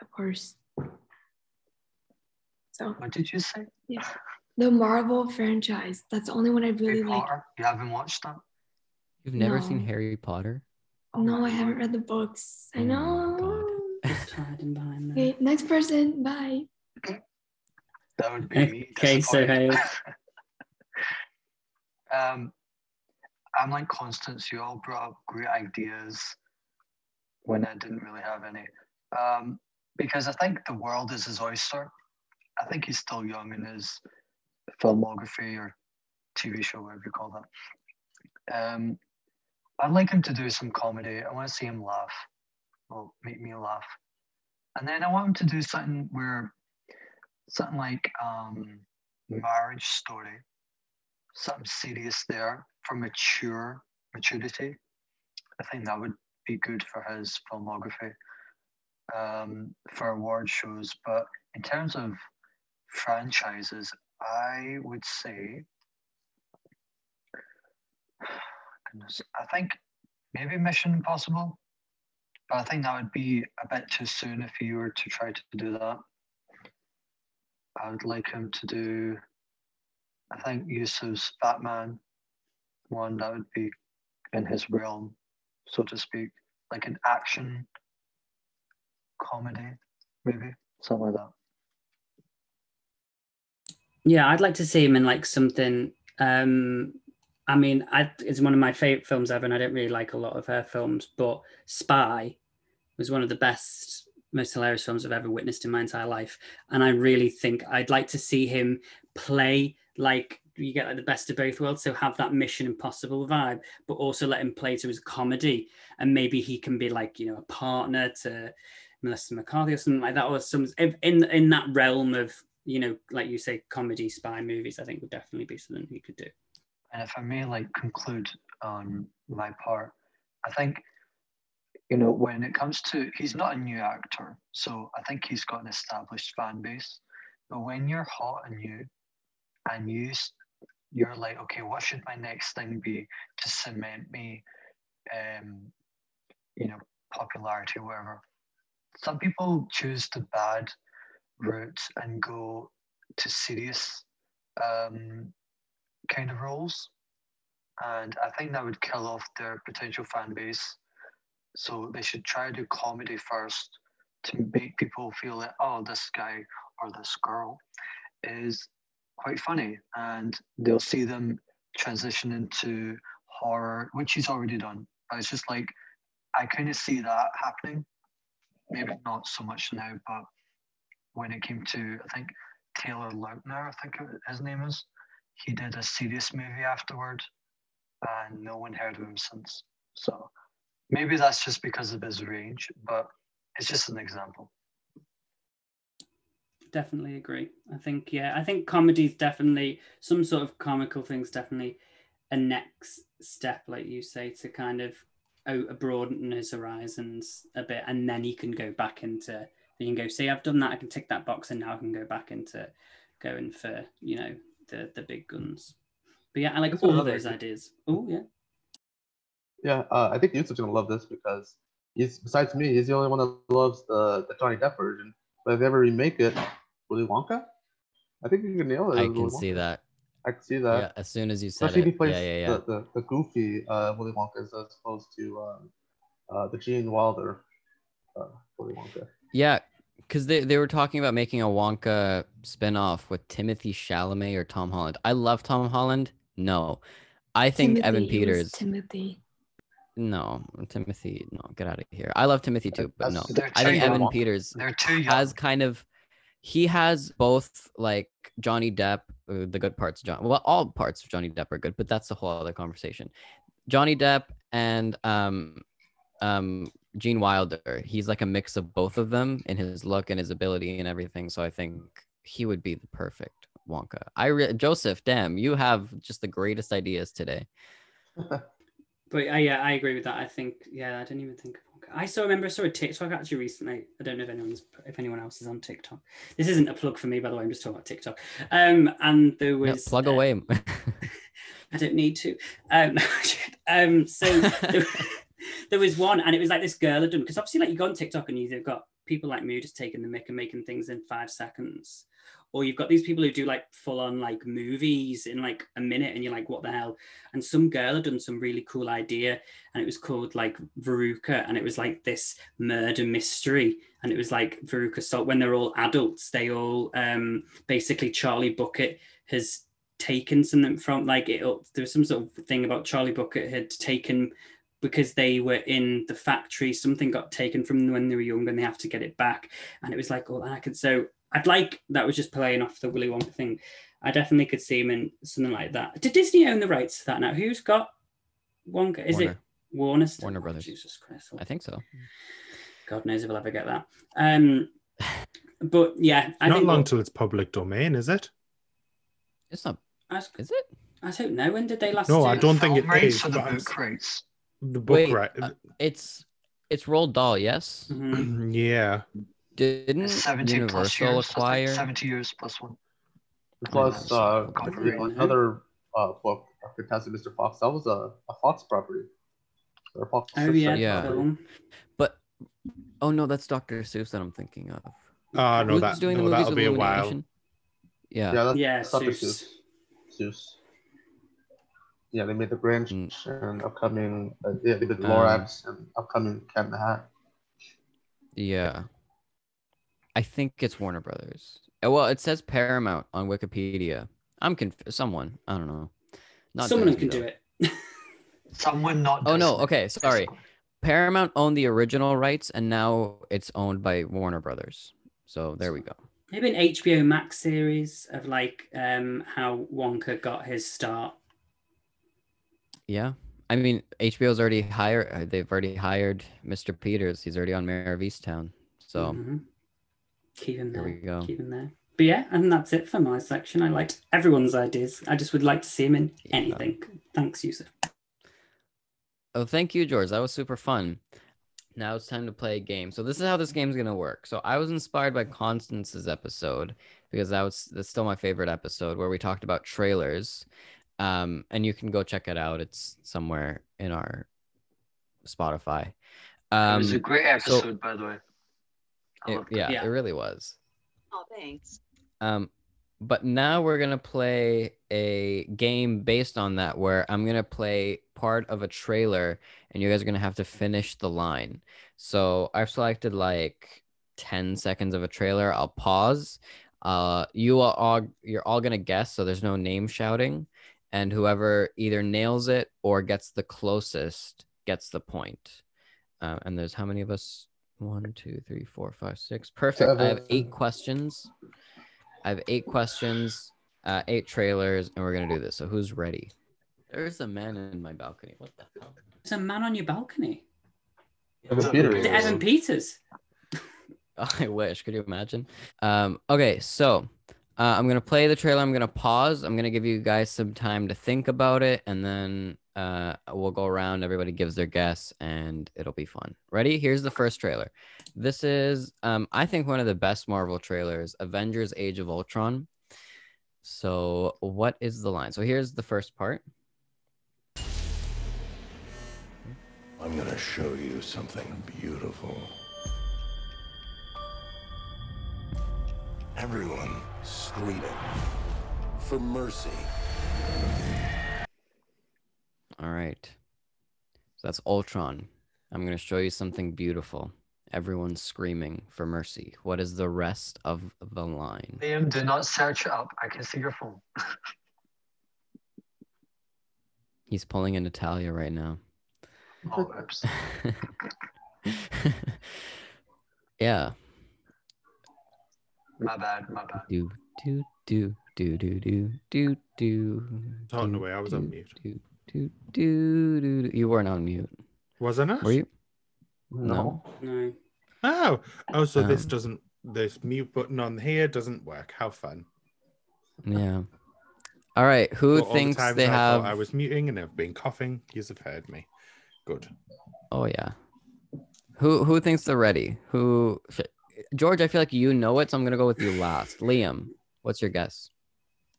of course. So What did you say? yeah, the Marvel franchise. That's the only one I really Harry like. Potter? You haven't watched that? You've never seen Harry Potter? No, I haven't read the books. I Oh my know. Just hiding behind there. Okay, next person. Bye. That would be me. Okay, so disappointed. Hale. <laughs> um, I'm like Constance. You all brought up great ideas when I didn't really have any. Um, because I think the world is his oyster. I think he's still young in his filmography or TV show, whatever you call that. Um, I'd like him to do some comedy. I want to see him laugh. Well, make me laugh. And then I want him to do something where, something like um, marriage story, something serious there for mature maturity. I think that would be good for his filmography, um, for award shows. But in terms of franchises, I would say, goodness, I think maybe Mission Impossible. But I think that would be a bit too soon if you were to try to do that. I would like him to do, I think Yousef's Batman one that would be in his realm, so to speak, like an action comedy, maybe something like that. Yeah, I'd like to see him in like something. Um, I mean, I, it's one of my favorite films ever, and I don't really like a lot of her films, but Spy was one of the best, most hilarious films I've ever witnessed in my entire life. And I really think I'd like to see him play like you get like the best of both worlds. So have that Mission Impossible vibe, but also let him play to his comedy, and maybe he can be like you know a partner to Melissa McCarthy or something like that, or some in in that realm of you know, like you say, comedy spy movies, I think would definitely be something he could do. And if I may like conclude on my part, I think you know when it comes to he's not a new actor, so I think he's got an established fan base. But when you're hot and new, and you you're like, okay, what should my next thing be to cement me, um, you know, popularity, whatever. Some people choose the bad route and go to serious um, kind of roles. And I think that would kill off their potential fan base. So they should try to do comedy first to make people feel that, oh, this guy or this girl is quite funny. And they'll see them transition into horror, which he's already done. But it's just like, I kind of see that happening. maybe not so much now, but when it came to, I think Taylor Lautner, I think his name is, he did a serious movie afterward, and no one heard of him since. So maybe that's just because of his range, but it's just an example. Definitely agree. I think yeah, I think comedy is definitely some sort of comical things. Definitely a next step, like you say, to kind of out broaden his horizons a bit, and then he can go back into. He can go, see, I've done that. I can tick that box, and now I can go back into going for you know the the big guns. But yeah, I like That's all of those idea. ideas. Oh yeah, Yeah, uh, I think Yousef's gonna love this because he's besides me, he's the only one that loves the, the Johnny Depp version. But if they ever remake it, Willy Wonka, I think you can nail it. I can see that. I can see that. Yeah, as soon as you said Especially if he it. plays Yeah, yeah, yeah. The, the, the goofy uh, Willy Wonka as opposed to uh, uh, the Gene Wilder uh, Willy Wonka. Yeah, because they, they were talking about making a Wonka spinoff with Timothée Chalamet or Tom Holland. I love Tom Holland. No. I think Evan Timothy, it was Peters. Timothy. no, Timothy. No, get out of here. I love Timothy too, but no. That's- They're I too think young. Evan Peters They're too young. has kind of. He has both like Johnny Depp, uh, the good parts. John, well, all parts of Johnny Depp are good, but that's a whole other conversation. Johnny Depp and um, um, Gene Wilder. He's like a mix of both of them in his look and his ability and everything. So I think he would be the perfect Wonka. I re- Joseph, damn, you have just the greatest ideas today. <laughs> but uh, yeah, I agree with that. I think yeah, I didn't even think of. I saw remember I saw a TikTok actually recently. I don't know if anyone's if anyone else is on TikTok. This isn't a plug for me, by the way. I'm just talking about TikTok. Um, and there Yeah, was plug uh, away. <laughs> <laughs> I don't need to. Um, <laughs> um so there, there was one, and it was like this girl had done because obviously, like you go on TikTok and you've got people like me just taking the mic and making things in five seconds, or you've got these people who do like full on like movies in like a minute, and you're like, what the hell? And some girl had done some really cool idea, and it was called like Veruca, and it was like this murder mystery, and it was like Veruca Salt. When they're all adults, they all um basically Charlie Bucket has taken something from like it there was some sort of thing about Charlie Bucket had taken because they were in the factory something got taken from them when they were young and they have to get it back and it was like oh I could so I'd like that was just playing off the Willy Wonka thing I definitely could see him in something like that did Disney own the rights to that now who's got Wonka is it Warner. Warner still? Warner Oh, Brothers. Jesus Christ I think so. God knows if we'll ever get that um <sighs> but yeah I Not think long till it's public domain, is it? It's not. I, was- Is it? I don't know when did they last No, do I don't think it is. Film rights is, or the book rights. The book, Wait, right? uh, It's it's Roald Dahl. Yes. Mhm. <clears throat> yeah. Didn't It's 70 plus Universal years. I think acquire? 70 years plus one. Plus, uh, another uh, book, Fantastic Mr. Fox. That was a, a Fox property. Or Fox Oh yeah, Yeah. But oh no, that's Doctor Seuss that I'm thinking of. Oh no, Who's that doing no, the movies that'll be a while. Yeah. Yeah, that's, Yeah, that's Dr. Seuss. Seuss. Seuss. Yeah, they made the Grinch Mm. and upcoming. Uh, yeah, they did Um, Lorax and upcoming Cat in the Hat. Yeah. I think it's Warner Brothers. Uh, Well, it says Paramount on Wikipedia. I'm conf- someone. I don't know. Not Someone who Disney, can though. do it. <laughs> Someone not. Oh no. Okay, sorry. Paramount owned the original rights, and now it's owned by Warner Brothers. So there we go. Maybe an HBO Max series of like um how Wonka got his start. Yeah. I mean, HBO's already hired. uh, They've already hired Mr. Peters. He's already on Mare of Easttown. So Mhm. Keep him there there. we go. Keep him there. But yeah, and that's it for my section. I liked everyone's ideas. I just would like to see him in Yeah. anything. Thanks, Yousef. Oh, thank you, George. That was super fun. Now it's time to play a game. So this is how this game's gonna work. So I was inspired by Constance's episode because that was that's still my favorite episode where we talked about trailers. Um, and you can go check it out. It's somewhere in our Spotify. it Um, was a great episode, by the way. It- it. yeah, Yeah. it really was. Oh, thanks. Um, but now we're gonna play a game based on that, where I'm gonna play part of a trailer, and you guys are gonna have to finish the line. So I've selected like 10 seconds of a trailer. I'll pause. Uh, you are all you're all gonna guess, so there's no name shouting, and whoever either nails it or gets the closest gets the point. Uh, and there's how many of us? One, two, three, four, five, six. Perfect. I have eight questions. I have eight questions, uh, eight trailers, and we're gonna do this. So who's ready? There's a man in my balcony. What the hell? There's a man on your balcony. Evan Peters. Evan Peters? Oh, I wish. Could you imagine? Um, okay, so uh, I'm gonna play the trailer. I'm gonna pause. I'm gonna give you guys some time to think about it, and then uh, we'll go around. Everybody gives their guess, and it'll be fun. Ready? Here's the first trailer. This is, um, I think, one of the best Marvel trailers, Avengers: Age of Ultron. So, what is the line? So here's the first part. I'm gonna show you something beautiful. Everyone screaming for mercy. All right. So that's Ultron. I'm going to show you something beautiful. Everyone's screaming for mercy. What is the rest of the line? Liam, do not search up. I can see your phone. <laughs> He's pulling in Natalia right now. Oh, <laughs> yeah. My bad, my bad. Do do do do do do do do. Talking do, away, I was on mute. Do, do, do, do, do. You weren't on mute. Was I not? Were you? No. No. Oh, oh, so this Um, doesn't. This mute button on here doesn't work. How fun! Yeah. All right. Who Well, all the thinks they I have? I was muting and I've been coughing. You've heard me. Good. Oh yeah. Who who thinks they're ready? Who sh- George, I feel like you know it, so I'm gonna go with you last. <laughs> Liam, what's your guess?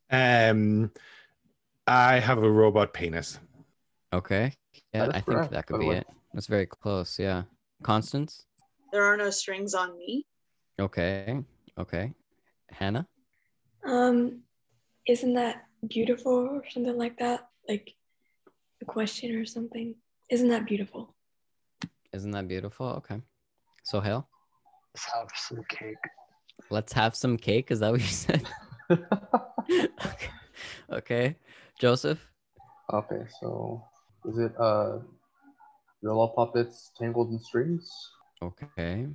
Um, I have a robot penis. Okay. Yeah, That is I think that could be way. it. That's very close, yeah. Constance? There are no strings on me. Okay. Okay. Hannah? Um, isn't that beautiful or something like that? Like a question or something. Isn't that beautiful? Isn't that beautiful? Okay. Sohail, Let's have some cake. let's have some cake. Is that what you said? <laughs> okay. Okay. Joseph? Okay, so is it uh Yellow puppets tangled in strings? Okay.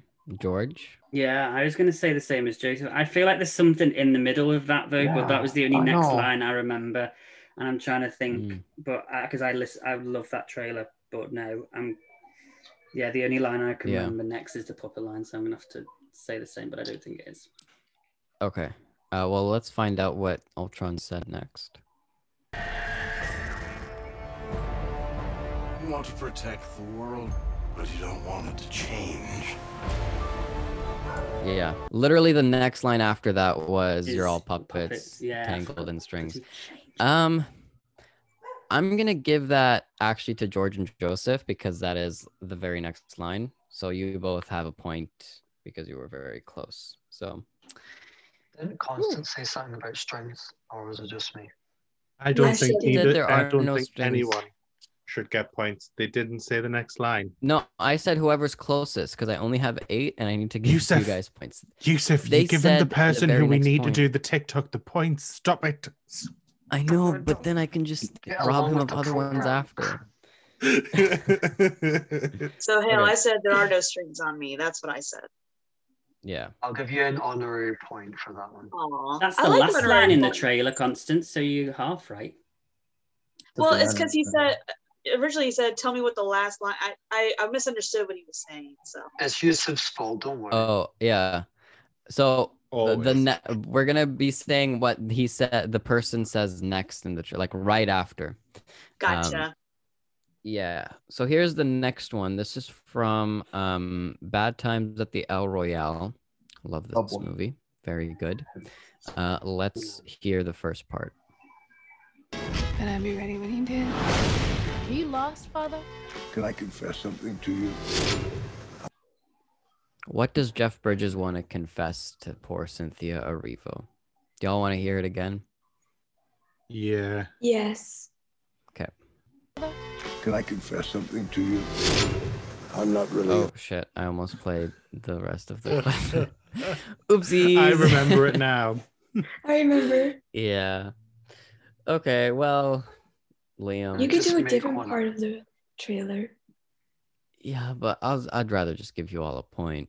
George? Yeah, I was going to say the same as Joseph. I feel like there's something in the middle of that though, but that was the only I next know. line I remember, and I'm trying to think. Mm. But because I listen, I love that trailer. But no, I'm. Yeah, the only line I can Yeah. remember next is the puppet line, so I'm gonna have to say the same, but I don't think it is. Okay. Uh, well, let's find out what Ultron said next. You want to protect the world, but you don't want it to change. Yeah. Literally, the next line after that was "You're all puppets, puppets, yeah, tangled in strings." Um, I'm gonna give that actually to George and Joseph because that is the very next line. So you both have a point because you were very close. So Didn't Constance say something about strings, or was it just me? I don't Yes, think either. There I don't no think strings. anyone should get points. They didn't say the next line. no, I said whoever's closest because I only have eight and I need to give you guys points. Yousef, They you given said the the person very who we need point. to do the TikTok the points. Stop it. I know, but then I can just Get rob him of the other ones after. <laughs> Sohail, Okay. I said there are no strings on me. That's what I said. Yeah. I'll give you an honorary point for that one. Aw. That's the like last when line in the trailer, Constance. So you half right. Well, it's because he said originally he said, "Tell me what the last line." I, I I misunderstood what he was saying. So It's Yousef's fault, don't worry. Oh yeah. So the, the ne- we're gonna be saying what he said. The person says next in the tra- like right after. gotcha. Yeah. So here's the next one. This is from um Bad Times at the El Royale. Love this Oh, movie. Very good. Uh let's hear the first part. Can I be ready when he did? Are you lost, Father? Can I confess something to you? What does Jeff Bridges want to confess to poor Cynthia Erivo? Do y'all want to hear it again? yeah. Yes. Okay. Can I confess something to you? I'm not really. Oh shit, I almost played the rest of the <laughs> question. <laughs> Oopsies. I remember it now. <laughs> I remember. Yeah. Okay, well, Liam. You could do a different one. part of the trailer. Yeah, but I was, I'd rather just give you all a point.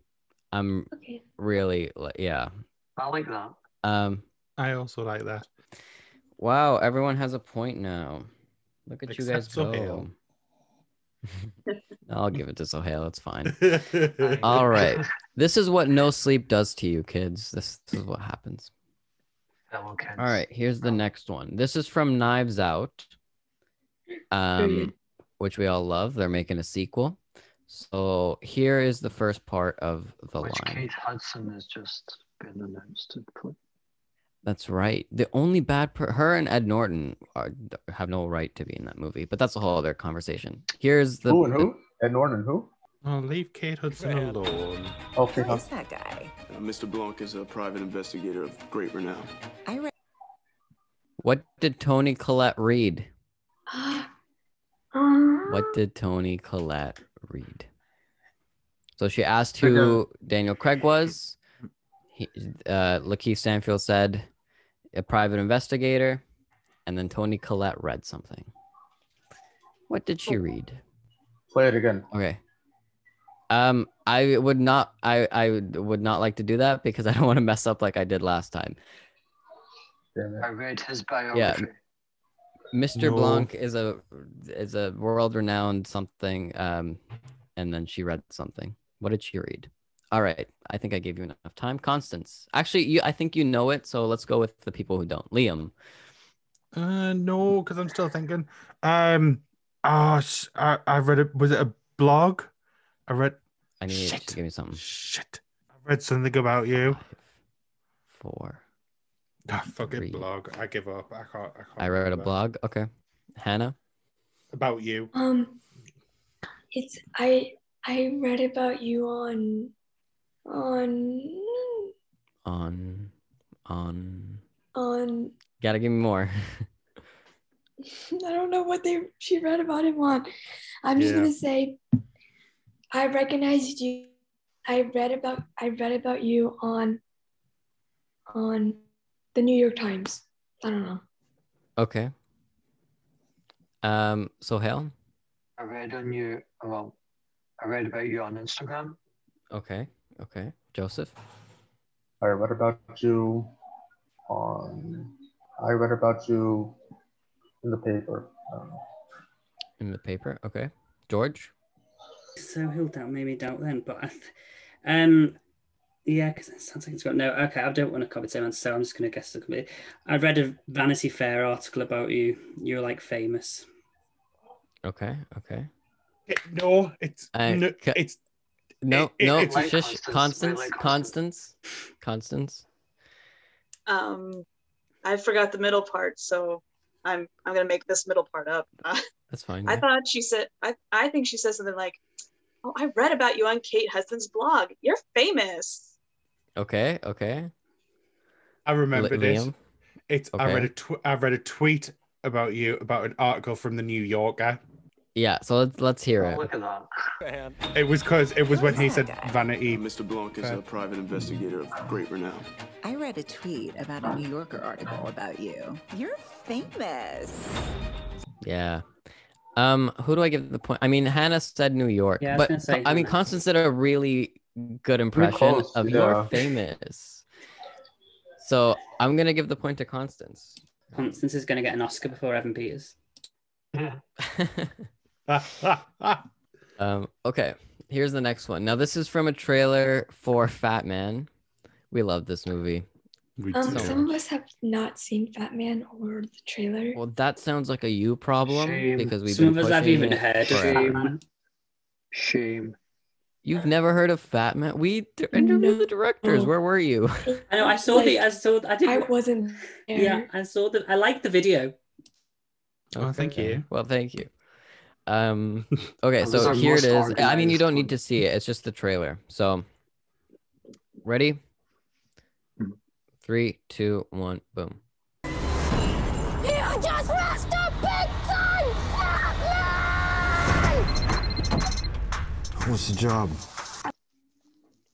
I'm Okay. really like yeah. I like that. Um I also like that. wow, everyone has a point now. Look at you guys go. <laughs> I'll give it to Sohail, it's fine. <laughs> All right. This is what no sleep does to you, kids. This, this is what happens. Fellow. All right, here's the next one. This is from Knives Out, um, which we all love. They're making a sequel. So here is the first part of the Which line. Kate Hudson has just been announced to play. That's right. The only bad per her and Ed Norton are, have no right to be in that movie, but that's a whole other conversation. Here's the, who and the- who? Ed Norton who? Oh, leave Kate Hudson alone. Okay, huh? Who's that guy? Uh, Mr. Blanc is a private investigator of great renown. I read. what did Toni Collette read? <gasps> What did Toni Collette read? So she asked who Daniel Craig was. He, uh, Lakeith Stanfield said a private investigator, and then Toni Collette read something. What did she read? Play it again. Okay. Um, I would not. I I would- would not like to do that because I don't want to mess up like I did last time. I read his biography. Mr. No. Blanc is a is a world renowned something. Um, and then she read something. What did she read? All right, I think I gave you enough time. Constance, actually, you I think you know it, so let's go with the people who don't. Liam, Uh, no, because I'm still thinking. Um, oh, sh- I, I read it. Was it a blog? I read. I need Shit. to give me something. Shit. I read something about you. Five, four. Fucking Three. blog. I give up. I can't. I, can't I read a blog. Okay, Hannah. about you. um, it's I I read about you on on On, on. on Gotta give me more. <laughs> I don't know what they she read about him on. I'm just Yeah. gonna say I recognized you. I read about I read about you on on the New York Times. I don't know. okay. Um. Sohail. I read on you. Well, I read about you on Instagram. Okay. Okay. Joseph. I read about you on. I read about you in the paper. Um, In the paper. Okay. George. So he'll doubt maybe doubt then, but I th- um yeah, because it sounds like it's got no. Okay, I don't want to copy same answer, so I'm just going to guess the complete. I read a Vanity Fair article about you. You're like famous. Okay. Okay. It- no, it's I- no, ca- it's No. it- no. it's like Shush. Constance, Constance. like Constance. Constance. Um, I forgot the middle part, so I'm I'm gonna make this middle part up. Uh, <laughs> That's fine. I yeah. thought she said I I think she said something like, "Oh, I read about you on Kate Hudson's blog. You're famous." Okay. Okay. I remember Li- this. Liam? It's I read Okay. a tw- I read a tweet about you about an article from the New Yorker. Yeah. So let's let's hear Oh, it. look at that. It was because it was when he said that guy? Uh, Vanity. Mr. Blanc is Okay. a private investigator of great renown. I read a tweet about a New Yorker article about you. You're famous. Yeah. Um, who do I give the point? I mean, Hannah said New York, Yeah, I but gonna say I mean, Constance did a really good impression close, of yeah. you're famous. So I'm gonna give the point to Constance. Constance is going to get an Oscar before Evan Peters. <laughs> Um, okay, here's the next one. Now this is from a trailer for Fat Man. We love this movie. Um. So some of us have not seen Fat Man or the trailer. Well, that sounds like a you problem Shame. because we've Some been of us have even it heard of. Fat Man. Shame. You've never heard of Fat Man? We d- interviewed the directors. Where were you? <laughs> I know. I saw the. I saw. I didn't. I wasn't <laughs> there. yeah, I saw the. I liked the video. Oh, thank you. Well, thank you. Um, <laughs> okay, so here it is. I mean, you don't need to see it. It's just the trailer. So, ready? Mhm. Three, two, one, boom. What's the job?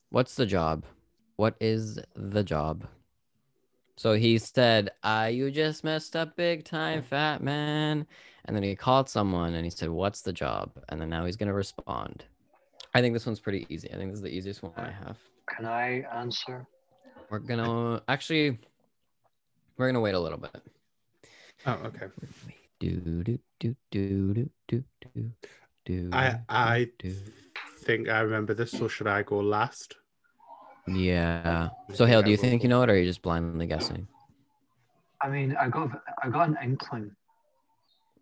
What's the job? What is the job? So he said, "Ah, you just messed up big time, fat man." And then he called someone and he said, "What's the job?" And then now he's gonna respond. I think this one's pretty easy. I think this is the easiest one I have. Can I answer? We're gonna actually we're gonna wait a little bit. Oh, okay. Do do do do do do do do. I I do. Think I remember this, so should I go last? Yeah. Sohail, do you think you know it or are you just blindly guessing? I mean, I got I got an inkling.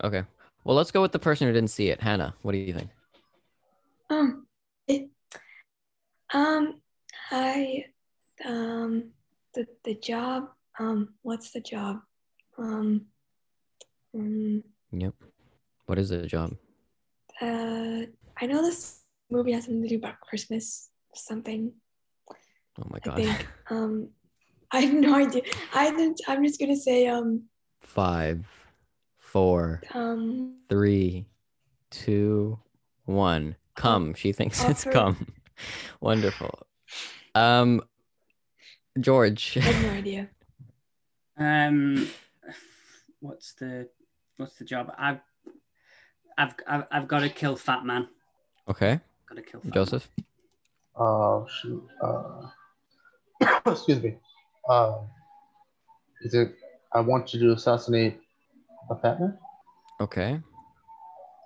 Okay. Well, let's go with the person who didn't see it. Hannah, what do you think? Um, it, um, I, um, the the job. Um, what's the job? Um, um Yep. What is the job? uh, I know this movie has something to do about Christmas. Something. Oh my I god. think. <laughs> Um, I have no idea. I think I'm just gonna say um Five, four, um three, two, one. Come. She thinks it's offer- come. <laughs> Wonderful. Um, George. I have no idea. <laughs> Um, what's the what's the job? I've I've I've, I've got to kill Fat Man. Okay. Got to kill Fat Joseph. Uh, shoot. Uh, <coughs> excuse me. Uh, is it? I want you to assassinate a fat man. Okay.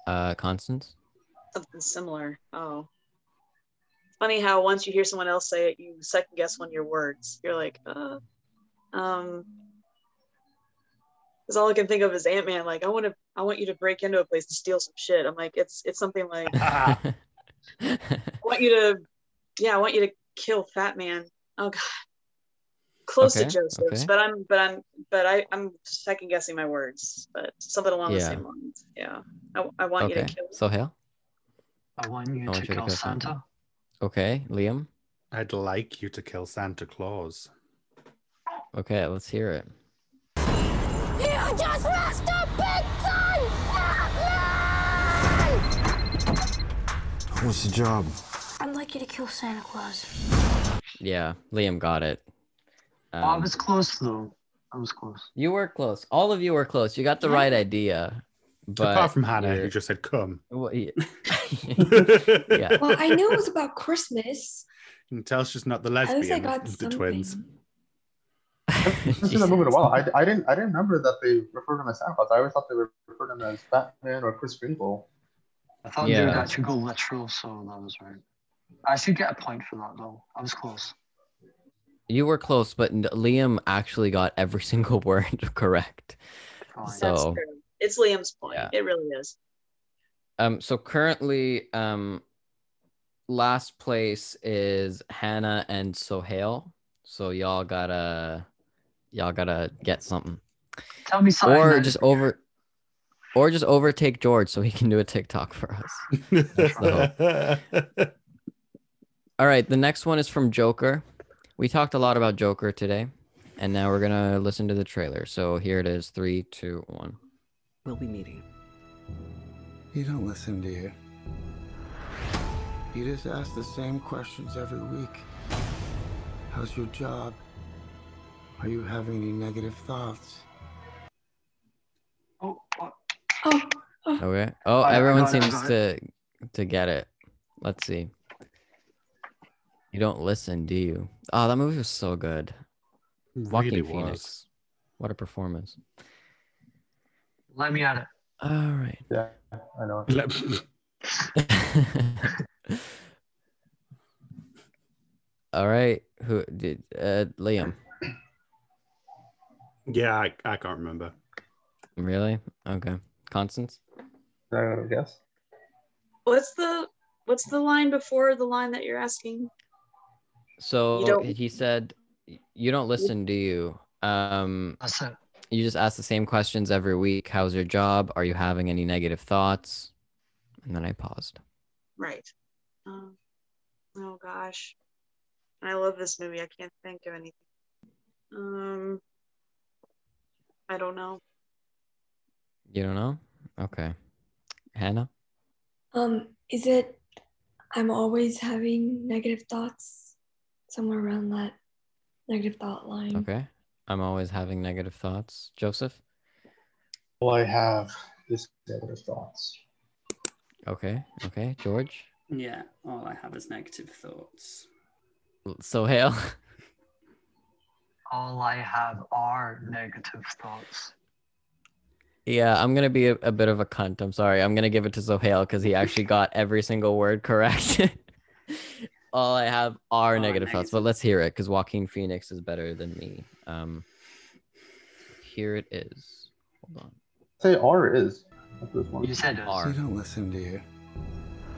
Uh, Constance. Something similar. Oh. Funny how once you hear someone else say it, you second guess one of your words. You're like, uh, um, because all I can think of is Ant Man. Like, I want to, I want you to break into a place and steal some shit. I'm like, it's, it's something like, <laughs> I want you to, yeah, I want you to kill Fat Man. Oh God, close Okay, to Joseph's, okay. but I'm, but I'm, but I, I'm second guessing my words, but something along the same lines. Yeah, I, I want you to kill. Sohail. I want you I to want you to kill kill Santa. Santa. Okay. Liam. I'd like you to kill Santa Claus. Okay. Let's hear it. What's the job? I'd like you to kill Santa Claus. Yeah. Liam got it. Oh, I Um, was close though. I was close. you were close. All of you were close. You got the right idea. But Apart from Hannah, you're- who just said come. Well, yeah. <laughs> <laughs> yeah. Well, I knew it was about Christmas. You can tell she's not the At least I lesbian got the something. <laughs> twins. I've seen the movie in a while. I, I didn't I didn't remember that they referred to him as Santa Claus. I always thought they referred to him as Fat Man or Kris Kringle. I thought they would actually go literal, so that was right. I should get a point for that though. I was close. You were close, but Liam actually got every <laughs> single word <laughs> correct. Fine. That's So, true. It's Liam's point. Yeah. It really is. um, so currently, um, last place is Hannah and Sohail. So y'all gotta, y'all gotta get something, Tell me something. or just over, or just overtake George so he can do a TikTok for us. the <laughs> All right, the next one is from Joker. We talked a lot about Joker today, and now we're gonna listen to the trailer. So here it is: three, two, one. We'll be meeting. You don't listen, do you? You just ask the same questions every week. How's your job? Are you having any negative thoughts? Oh, uh, what? Oh, Okay. Oh, I- I everyone got seems to to get it. Let's see. You don't listen, do you? Oh, that movie was so good. Joaquin really Phoenix. was. What a performance. Let me at it. All right. Yeah, I know. <laughs> All right. Who did uh Liam? Yeah, I, I can't remember. Really? Okay. Constance? Can I go guess? What's the what's the line before the line that you're asking? So don't- he said you don't listen, do you? Um That's it. you just ask the same questions every week. How's your job? Are you having any negative thoughts? And then I paused. Right. Um, oh gosh. I love this movie. I can't think of anything. Um I don't know. You don't know? Okay. Hannah? um, is it? I'm always having negative thoughts. Somewhere around that negative thought line. Okay. I'm always having negative thoughts. Joseph? Well, I have this negative thoughts. Okay. Okay. George? Yeah, all I have is negative thoughts. Sohail. All I have are negative thoughts. Yeah, I'm gonna be a, a bit of a cunt. I'm sorry. I'm gonna give it to Sohail because he actually got every single word correct. <laughs> All I have are negative thoughts, but let's hear it because Joaquin Phoenix is better than me. Um, here it is. Hold on. Say R is. That's this one. You said it. R. You don't listen, do you?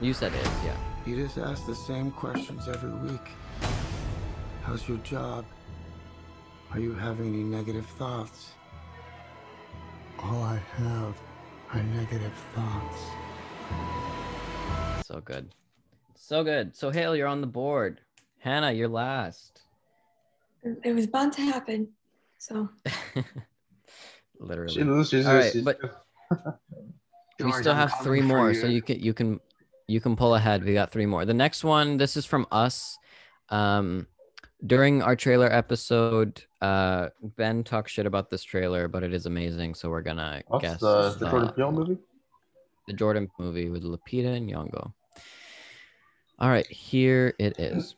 You said it, yeah. You just ask the same questions every week. How's your job? Are you having any negative thoughts? All I have are negative thoughts. So good. So good. Sohail, you're on the board. Hannah, you're last. It was bound to happen. So <laughs> Literally. She loses. All right, but <laughs> we still have three more, so you. you can you can you can pull ahead. We got three more. The next one, this is from us. Um, during our trailer episode, uh, Ben talked shit about this trailer, but it is amazing. So we're gonna What's guess the, the Jordan Peele movie? the Jordan movie with Lupita and Nyong'o. All right, here it is.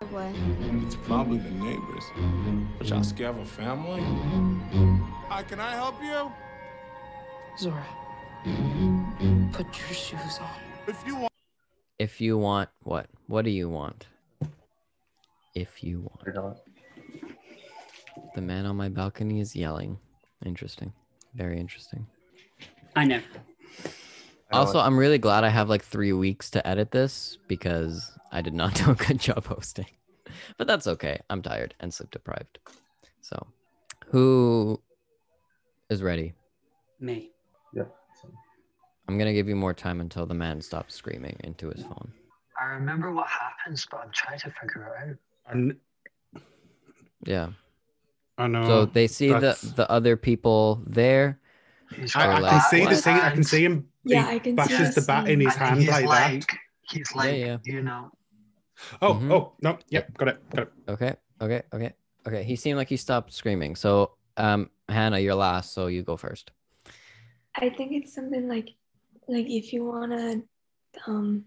It's probably the neighbors. But y'all scared of a family? Hi, can I help you? Zora, put your shoes on. If you want. If you want what? What do you want? If you want. The man on my balcony is yelling. Interesting. Very interesting. I know. Also, I'm really glad I have like three weeks to edit this because I did not <laughs> do a good job hosting. But that's okay. I'm tired and sleep deprived. So, who is ready? Me. Yeah. I'm going to give you more time until the man stops screaming into his phone. I remember what happens, but I'm trying to figure it out. And Yeah. I know. So they see the, that's- the other people there. He's I, Or I can see the What? scene. I can see him. Yeah, he I can see bashes the the bat in his hand he's like, like, that. he's like, yeah. yeah. you know, Oh, Mhm. oh, no. Yep, got it. Got it. Okay. Okay. Okay. Okay. He seemed like he stopped screaming. So, um, Hannah, you're last. So you go first. I think it's something like like if you wanna um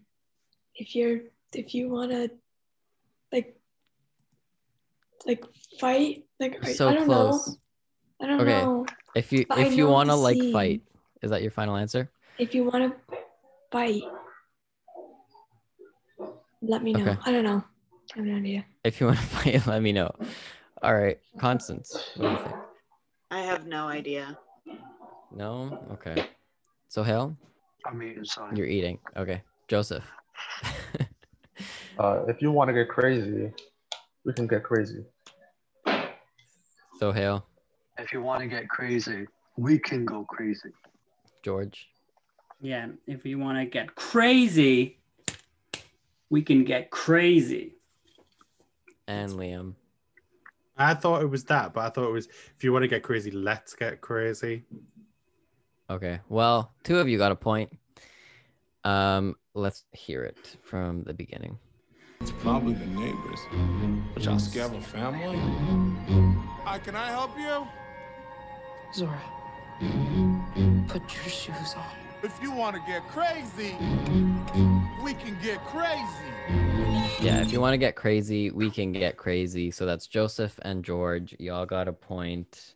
if you're if you wanna like like fight like I- so I don't close. know. I don't Okay. know. If you But if you want to like scene. fight, is that your final answer? If you wanna fight, let me know. Okay. I don't know. I have no idea. If you want to <laughs> fight, let me know. All right, Constance. What do you think? I have no idea. No. Okay. Sohail, I'm eating sorry. you're eating. Okay. Joseph. <laughs> Uh, if you want to get crazy, we can get crazy. Sohail, If you want to get crazy, we can go crazy. George. Yeah, if you want to get crazy, we can get crazy. and Liam. I thought it was that, but I thought it was if you want to get crazy, let's get crazy. Okay. Well, two of you got a point. Um, let's hear it from the beginning. It's probably the neighbors. But y'all scared of a family? Hi, can I help you? Zora, put your shoes on. If you want to get crazy, we can get crazy. Yeah, if you want to get crazy, we can get crazy. So that's Joseph and George. Y'all got a point.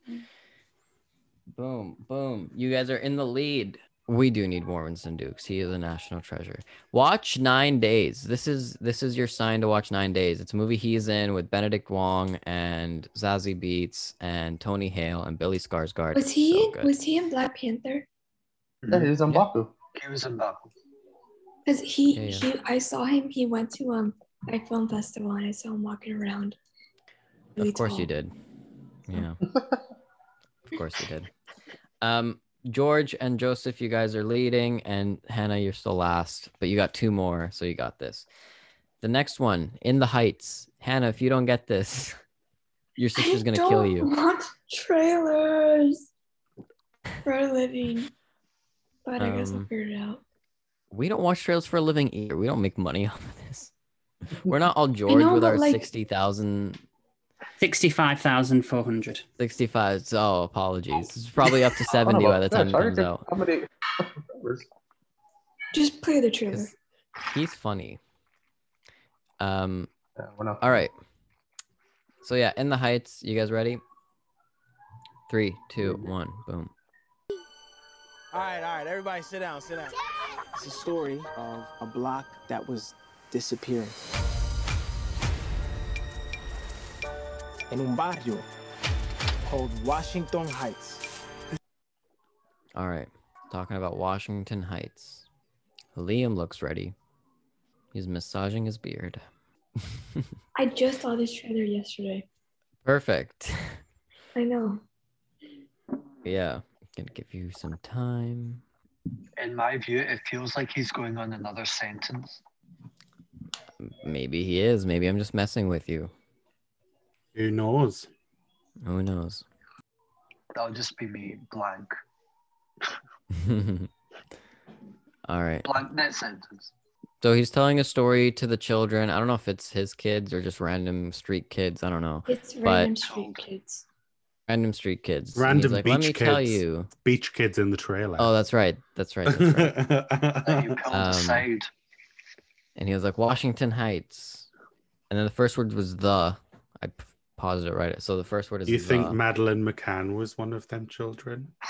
Boom, boom. You guys are in the lead. We do need more Winston Dukes. He is a national treasure. Watch Nine Days. This is this is your sign to watch Nine Days. It's a movie he's in with Benedict Wong and Zazie Beetz and Tony Hale and Billy Skarsgård. Was he so in, was he in Black Panther? Yeah, he's M'Baku. He was in Baku. Because he Yeah, yeah. he I saw him. He went to um a film festival and I saw him walking around. really Of course you did. Yeah. <laughs> of course you did. Um, George and Joseph, you guys are leading, and Hannah, you're still last, but you got two more, so you got this. The next one, In the Heights. Hannah, if you don't get this, <laughs> your sister's gonna kill don't you. Watch trailers for a living, but I guess I'll Um, figure it out. We don't watch trailers for a living either. We don't make money <laughs> off of this. We're not all George know, with our like- 60,000, 65,400. 65. Oh, apologies. It's probably up to <laughs> 70 by the time it try comes out. How many? Just play the trailer. he's funny. Um. Yeah, we're. All right. So yeah, in the heights. You guys ready? Three, two, one, boom. All right, all right, everybody sit down, sit down. It's a story of a block that was disappearing. In un barrio called Washington Heights. All right. Talking about Washington Heights. Liam looks ready. He's massaging his beard. <laughs> I just saw this trailer yesterday. Perfect. I know. Yeah. Gonna give you some time. In my view, it feels like he's going on another sentence. Maybe he is. Maybe I'm just messing with you. Who knows? Who knows? That'll just be me, blank. <laughs> All right. Blank net sentence. So he's telling a story to the children. I don't know if it's his kids or just random street kids. I don't know. It's But- random street kids. Random street kids. Random like, beach Let me kids. tell you. Beach kids in the trailer. Oh, that's right. That's right. That's right. <laughs> That you pulled Um, and he was like Washington Heights, and then the first word was the. I p- paused it right. So the first word is. you think the. Madeleine McCann was one of them children? <laughs>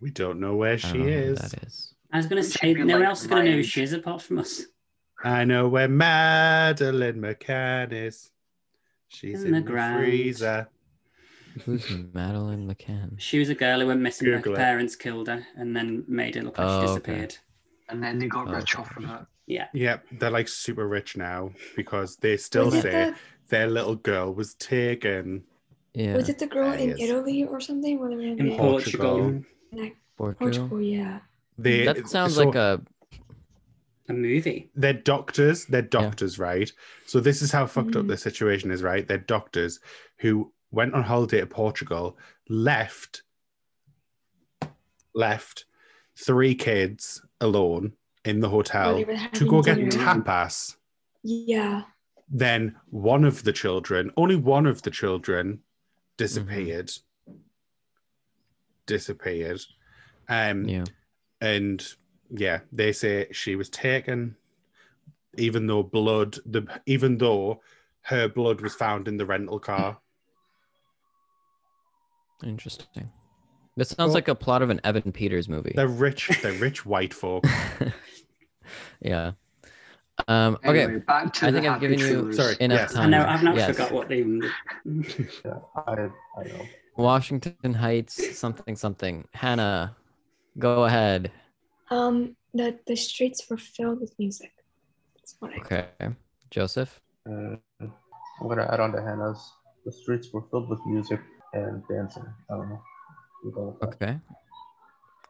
We don't know where I don't she know who is. That is. I was going to say, be no one like else is going to know who she is apart from us. I know where Madeleine McCann is. She's In in, the the, ground. freezer. Who's Madeleine McCann? She was a girl who went missing. Google her it. parents killed her and then made it look like Oh, she okay. disappeared. And then they got Oh, rich off of it. Yeah. Yep, they're like super rich now because they still Was say the- their little girl was taken. Yeah. Was it the girl in Yes. Italy or something? Where they were in, In Portugal. Portugal. like, Portugal? Portugal, yeah. They, That sounds so like a. A movie. they're doctors. They're doctors, right? So this is how fucked up Mhm. the situation is, right? They're doctors who went on holiday to Portugal, left, left three kids alone in the hotel to having go get dinner. tapas. Yeah. Then one of the children, only one of the children, disappeared. Disappeared. Um, Yeah. and yeah, they say she was taken, even though blood, the even though her blood was found in the rental car. Interesting. This sounds Well- like a plot of an Evan Peters movie. They're rich. They're rich white folk. <laughs> yeah. Um, okay. Anyway, back to I think I've happy given you. Sorry, enough yes. I know, I've now Yes. forgot what they. Yeah, I, I know. Washington Heights, something, something. Hannah, go ahead. Um, the the streets were filled with music. That's what I. Okay. Joseph. Uh, I'm gonna add on to Hannah's. The streets were filled with music and dancing. I don't know. We'll go with that. Okay.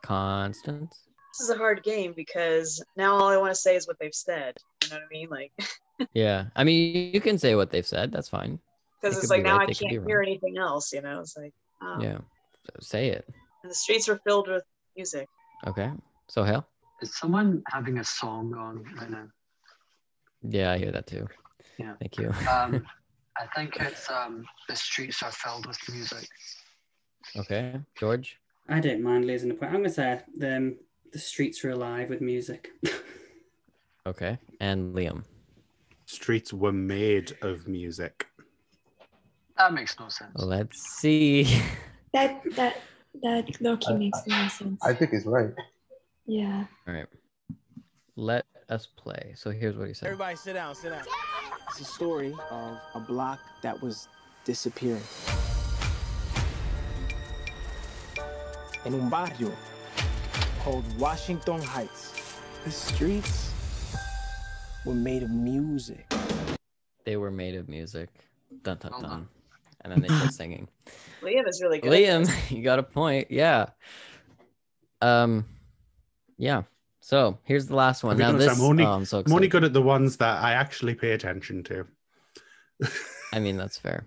Constance. This is a hard game because now all I want to say is what they've said. You know what I mean? Like, <laughs> Yeah. I mean, you can say what they've said. That's fine. because it's like be now right, I they can't hear wrong. anything else. You know, it's like, oh. Yeah. So say it. And the streets are filled with music. Okay. Sohail. Is someone having a song on right now? Yeah, I hear that too. Yeah. Thank you. <laughs> Um, <laughs> I think it's um, the streets are filled with music. Okay. George. I don't mind losing the point. I'm going to say the, um, the streets were alive with music. <laughs> Okay. And Liam. Streets were made of music. That makes no sense. Let's see. <laughs> That that that lowkey makes more sense. I think he's right. yeah. All right. Let us play. So here's what he said. Everybody sit down, sit down. It's a story of a block that was disappearing. In un barrio called Washington Heights. The streets were made of music. They were made of music. Dun dun dun. And then they start <laughs> singing. Liam is really good. Liam, <laughs> you got a point. Yeah. Um, yeah. So here's the last one. I'll be Now honest, this, I'm only, oh, I'm so I'm only good at the ones that I actually pay attention to. I mean, that's fair.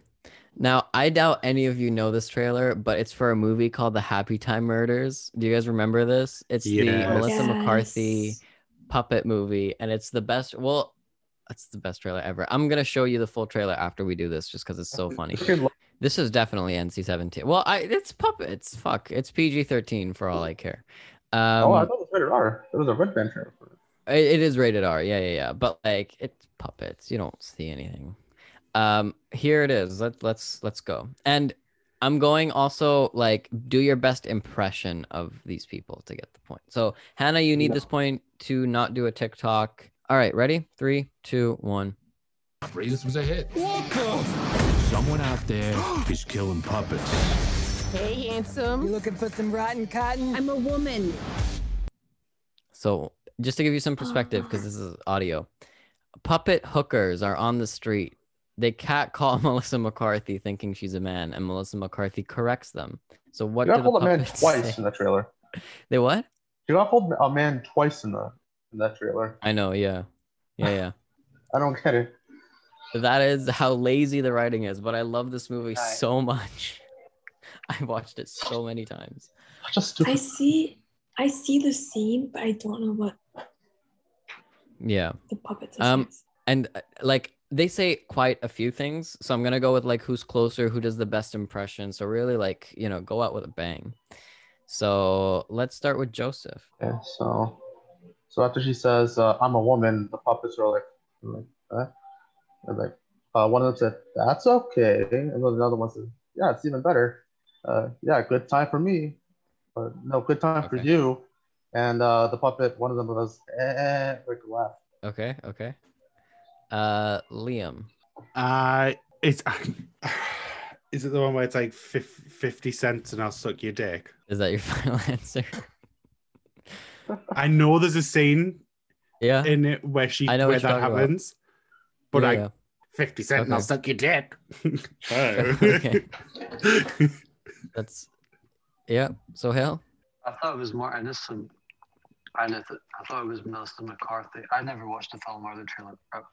Now, I doubt any of you know this trailer, but it's for a movie called The Happy Time Murders. Do you guys remember this? It's the Yes. Melissa McCarthy puppet movie, and it's the best. Well, that's the best trailer ever. I'm gonna show you the full trailer after we do this, just because it's so funny. This is definitely NC-17. Well, I it's puppets. Fuck, it's PG-13 for all I care. Um, oh, I thought it was rated R. It was a red band trailer. It. It, it is rated R. Yeah, yeah, yeah. But like it's puppets. You don't see anything. Um, here it is. Let let's let's go. And I'm going also like do your best impression of these people to get the point. So Hannah, you need Yeah. this point to not do a TikTok. All right, ready? Three, two, one. This was a hit. Someone out there <gasps> is killing puppets. Hey, handsome. You looking for some rotten cotton? I'm a woman. So just to give you some perspective, because this is audio, puppet hookers are on the street. They cat call <laughs> Melissa McCarthy thinking she's a man, and Melissa McCarthy corrects them. So what She do got the a man twice say? in the trailer. <laughs> They what? She got pulled a man twice in the in that trailer. I know, yeah, yeah, yeah. <laughs> I don't get it. That is how lazy the writing is, but I love this movie so much. I watched it so many times. Just I see, I see the scene, but I don't know what Yeah. the puppets. are Um, and uh, like they say quite a few things, so I'm gonna go with like who's closer, who does the best impression. So really, like you know, go out with a bang. So let's start with Joseph. Yeah, so so after she says, uh, "I'm a woman," the puppets are like, like that. And like, uh, one of them said, "That's okay," and then the other one said, "Yeah, it's even better." Uh, yeah, good time for me, but no, good time for you. And uh, the puppet, one of them was, eh, like laugh. Okay, okay. Uh, Liam. Uh it's <sighs> is it the one where it's like 50 cents and I'll suck your dick? Is that your <laughs> final answer? I know there's a scene Yeah. in it where she I know where that talking about. happens. But Yeah, I yeah. 50 cent and I'll suck your dick. Okay. <laughs> <laughs> That's yeah. Sohail? I thought it was more innocent. I, know th- I thought it was Melissa McCarthy. I never watched the film or the trailer, but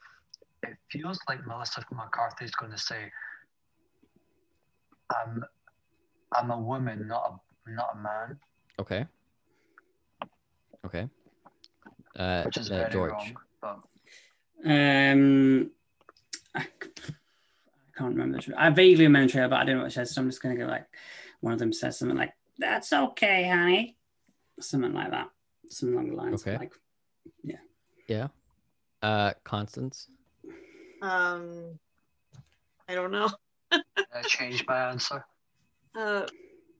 it feels like Melissa McCarthy is going to say, "I'm, I'm a woman, not a not a man," Okay. Okay. Uh, which is uh, very George. wrong. But Um, I can't remember the. I vaguely remember the trailer, but I don't know what it says. So I'm just gonna go like one of them says something like "That's okay, honey," something like that, something along the lines. Okay. Of like, yeah. Yeah. Uh, Constance. Um, I don't know. I changed my answer. Uh,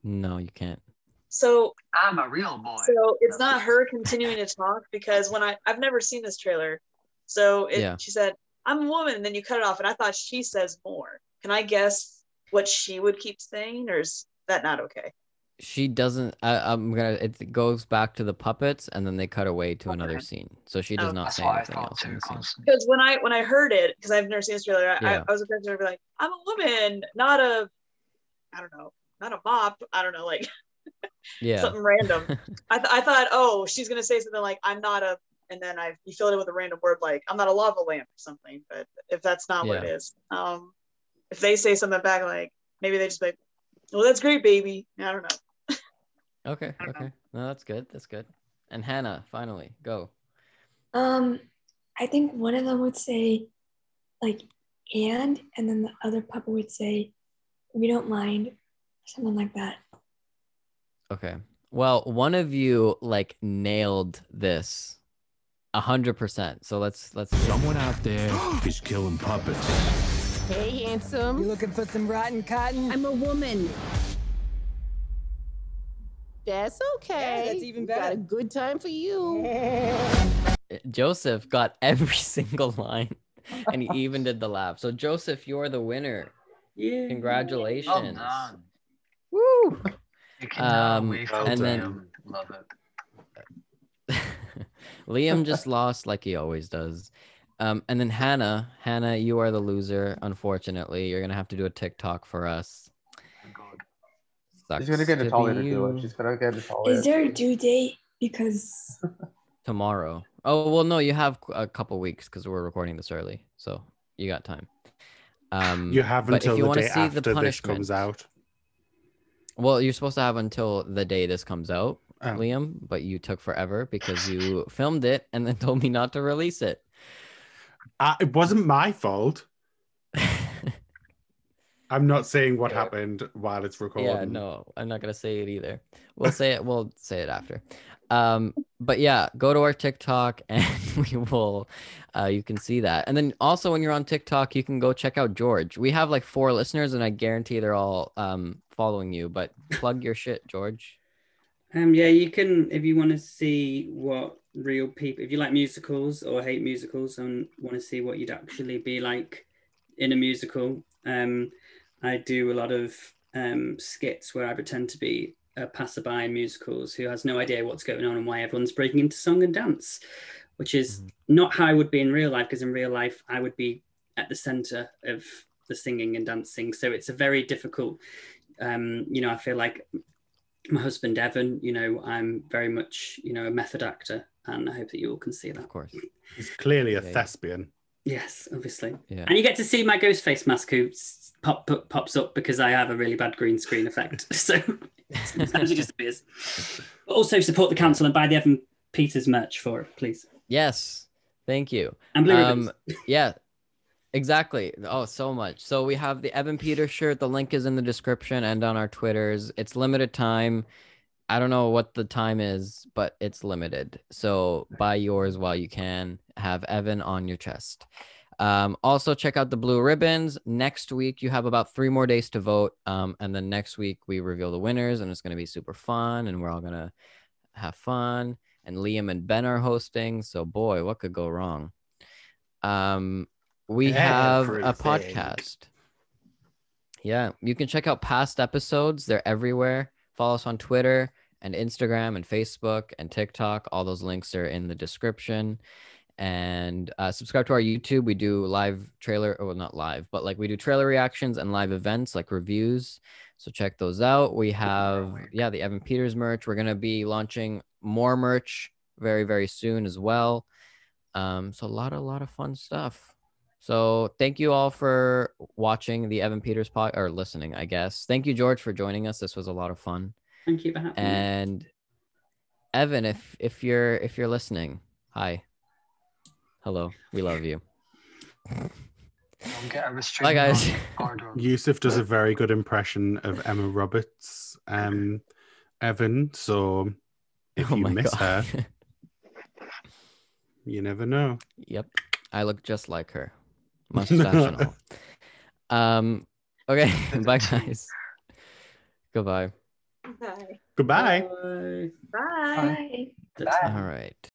No, you can't. so I'm a real boy. So it's not her continuing to talk because when I I've never seen this trailer, so it, Yeah. she said I'm a woman, and then you cut it off, and I thought she says more. Can I guess what she would keep saying, or is that not okay? She doesn't. I, I'm gonna. It goes back to the puppets, and then they cut away to another scene. So she does Oh. not say anything else in the scene. Because when I when I heard it, because I've never seen this trailer, I, Yeah. I, I was expecting her to be like, I'm a woman, not a, I don't know, not a mop. I don't know, like <laughs> Yeah. something random. <laughs> I, th- I thought, oh, she's gonna say something like, I'm not a, and then I you filled it with a random word like, I'm not a lava lamp or something. But if that's not what it is um, if they say something back like, maybe they just like, well, that's great, baby. I don't know. Okay. Okay. No, that's good. That's good. And Hannah, finally, go. Um, I think one of them would say, like, and, and then the other puppet would say, we don't mind, something like that. Okay. Well, one of you like nailed this a hundred percent. So let's let's Someone out there <gasps> is killing puppets. Hey, handsome. You looking for some rotten cotton? I'm a woman. That's okay. that's even We Got a good time for you. <laughs> Joseph got <laughs> every single line and he even did the laugh. So Joseph, you're the winner. Yeah. Congratulations. Well done. Woo! Um, and then- Love it. <laughs> Liam just lost like he always does. Um, and then Hannah, Hannah, you are the loser. Unfortunately, you're gonna have to do a TikTok for us. Sucks She's gonna get to Natalia be to do it. She's gonna get Natalia. Is there a due date? Because <laughs> tomorrow. Oh well, no, you have a couple weeks because we're recording this early, so you got time. Um, You have but until if you the wanna day see after the this punishment, comes out. Well, you're supposed to have until the day this comes out, Oh. Liam, but you took forever because you filmed it and then <laughs> told me not to release it. Uh, it wasn't my fault. I'm not saying what happened while it's recording. Yeah, no, I'm not gonna say it either. We'll say it. We'll say it after. Um, but yeah, go to our TikTok <laughs> and we will. Uh, you can see that, and then also when you're on TikTok, you can go check out George. We have like four listeners, and I guarantee they're all um following you. But plug your shit, George. Um, yeah, you can if you want to see what real people, if you like musicals or hate musicals and want to see what you'd actually be like in a musical. Um, I do a lot of um, skits where I pretend to be a passerby in musicals who has no idea what's going on and why everyone's breaking into song and dance, which is not how I would be in real life, because in real life, I would be at the center of the singing and dancing. So it's a very difficult, um, you know, I feel like my husband, Evan, you know, I'm very much, you know, a method actor. And I hope that you all can see that. Of course. He's clearly a Yeah, yeah. thespian. Yes, obviously. Yeah. And you get to see my ghost face mask who pop, pop, pops up because I have a really bad green screen effect. <laughs> So sometimes he disappears. But also support the council and buy the Evan Peters merch for it, please. Yes, thank you. And blue ribbons. Um, <laughs> yeah, exactly. Oh, so much. So we have the Evan Peters shirt. The link is in the description and on our Twitters. It's limited time. I don't know what the time is, but it's limited. So buy yours while you can. Have Evan on your chest. Um, also, check out the blue ribbons. Next week, you have about three more days to vote. Um, and then next week, we reveal the winners, and it's going to be super fun. And we're all going to have fun. And Liam and Ben are hosting. So, boy, what could go wrong? Um, we have a podcast. Yeah, you can check out past episodes. They're everywhere. Follow us on Twitter and Instagram and Facebook and TikTok. All those links are in the description. And uh, subscribe to our YouTube. We do live trailer, or well, not live, but like we do trailer reactions and live events like reviews. So check those out. We have, yeah, the Evan Peters merch. We're going to be launching more merch very, very soon as well. Um, so a lot, a lot of fun stuff. So thank you all for watching the Evan Peters pod or listening, I guess. Thank you, George, for joining us. This was a lot of fun. Thank you for having me. And Evan, if if you're if you're listening, hi. Hello. We love you. Don't get a Bye restraining guys. Yousef does a very good impression of Emma Roberts, um, Evan. So if Oh you miss God. her, <laughs> you never know. Yep. I look just like her. Mustache and all. Um okay. <laughs> Bye guys. Goodbye. Bye. Goodbye. Bye. Bye. All right.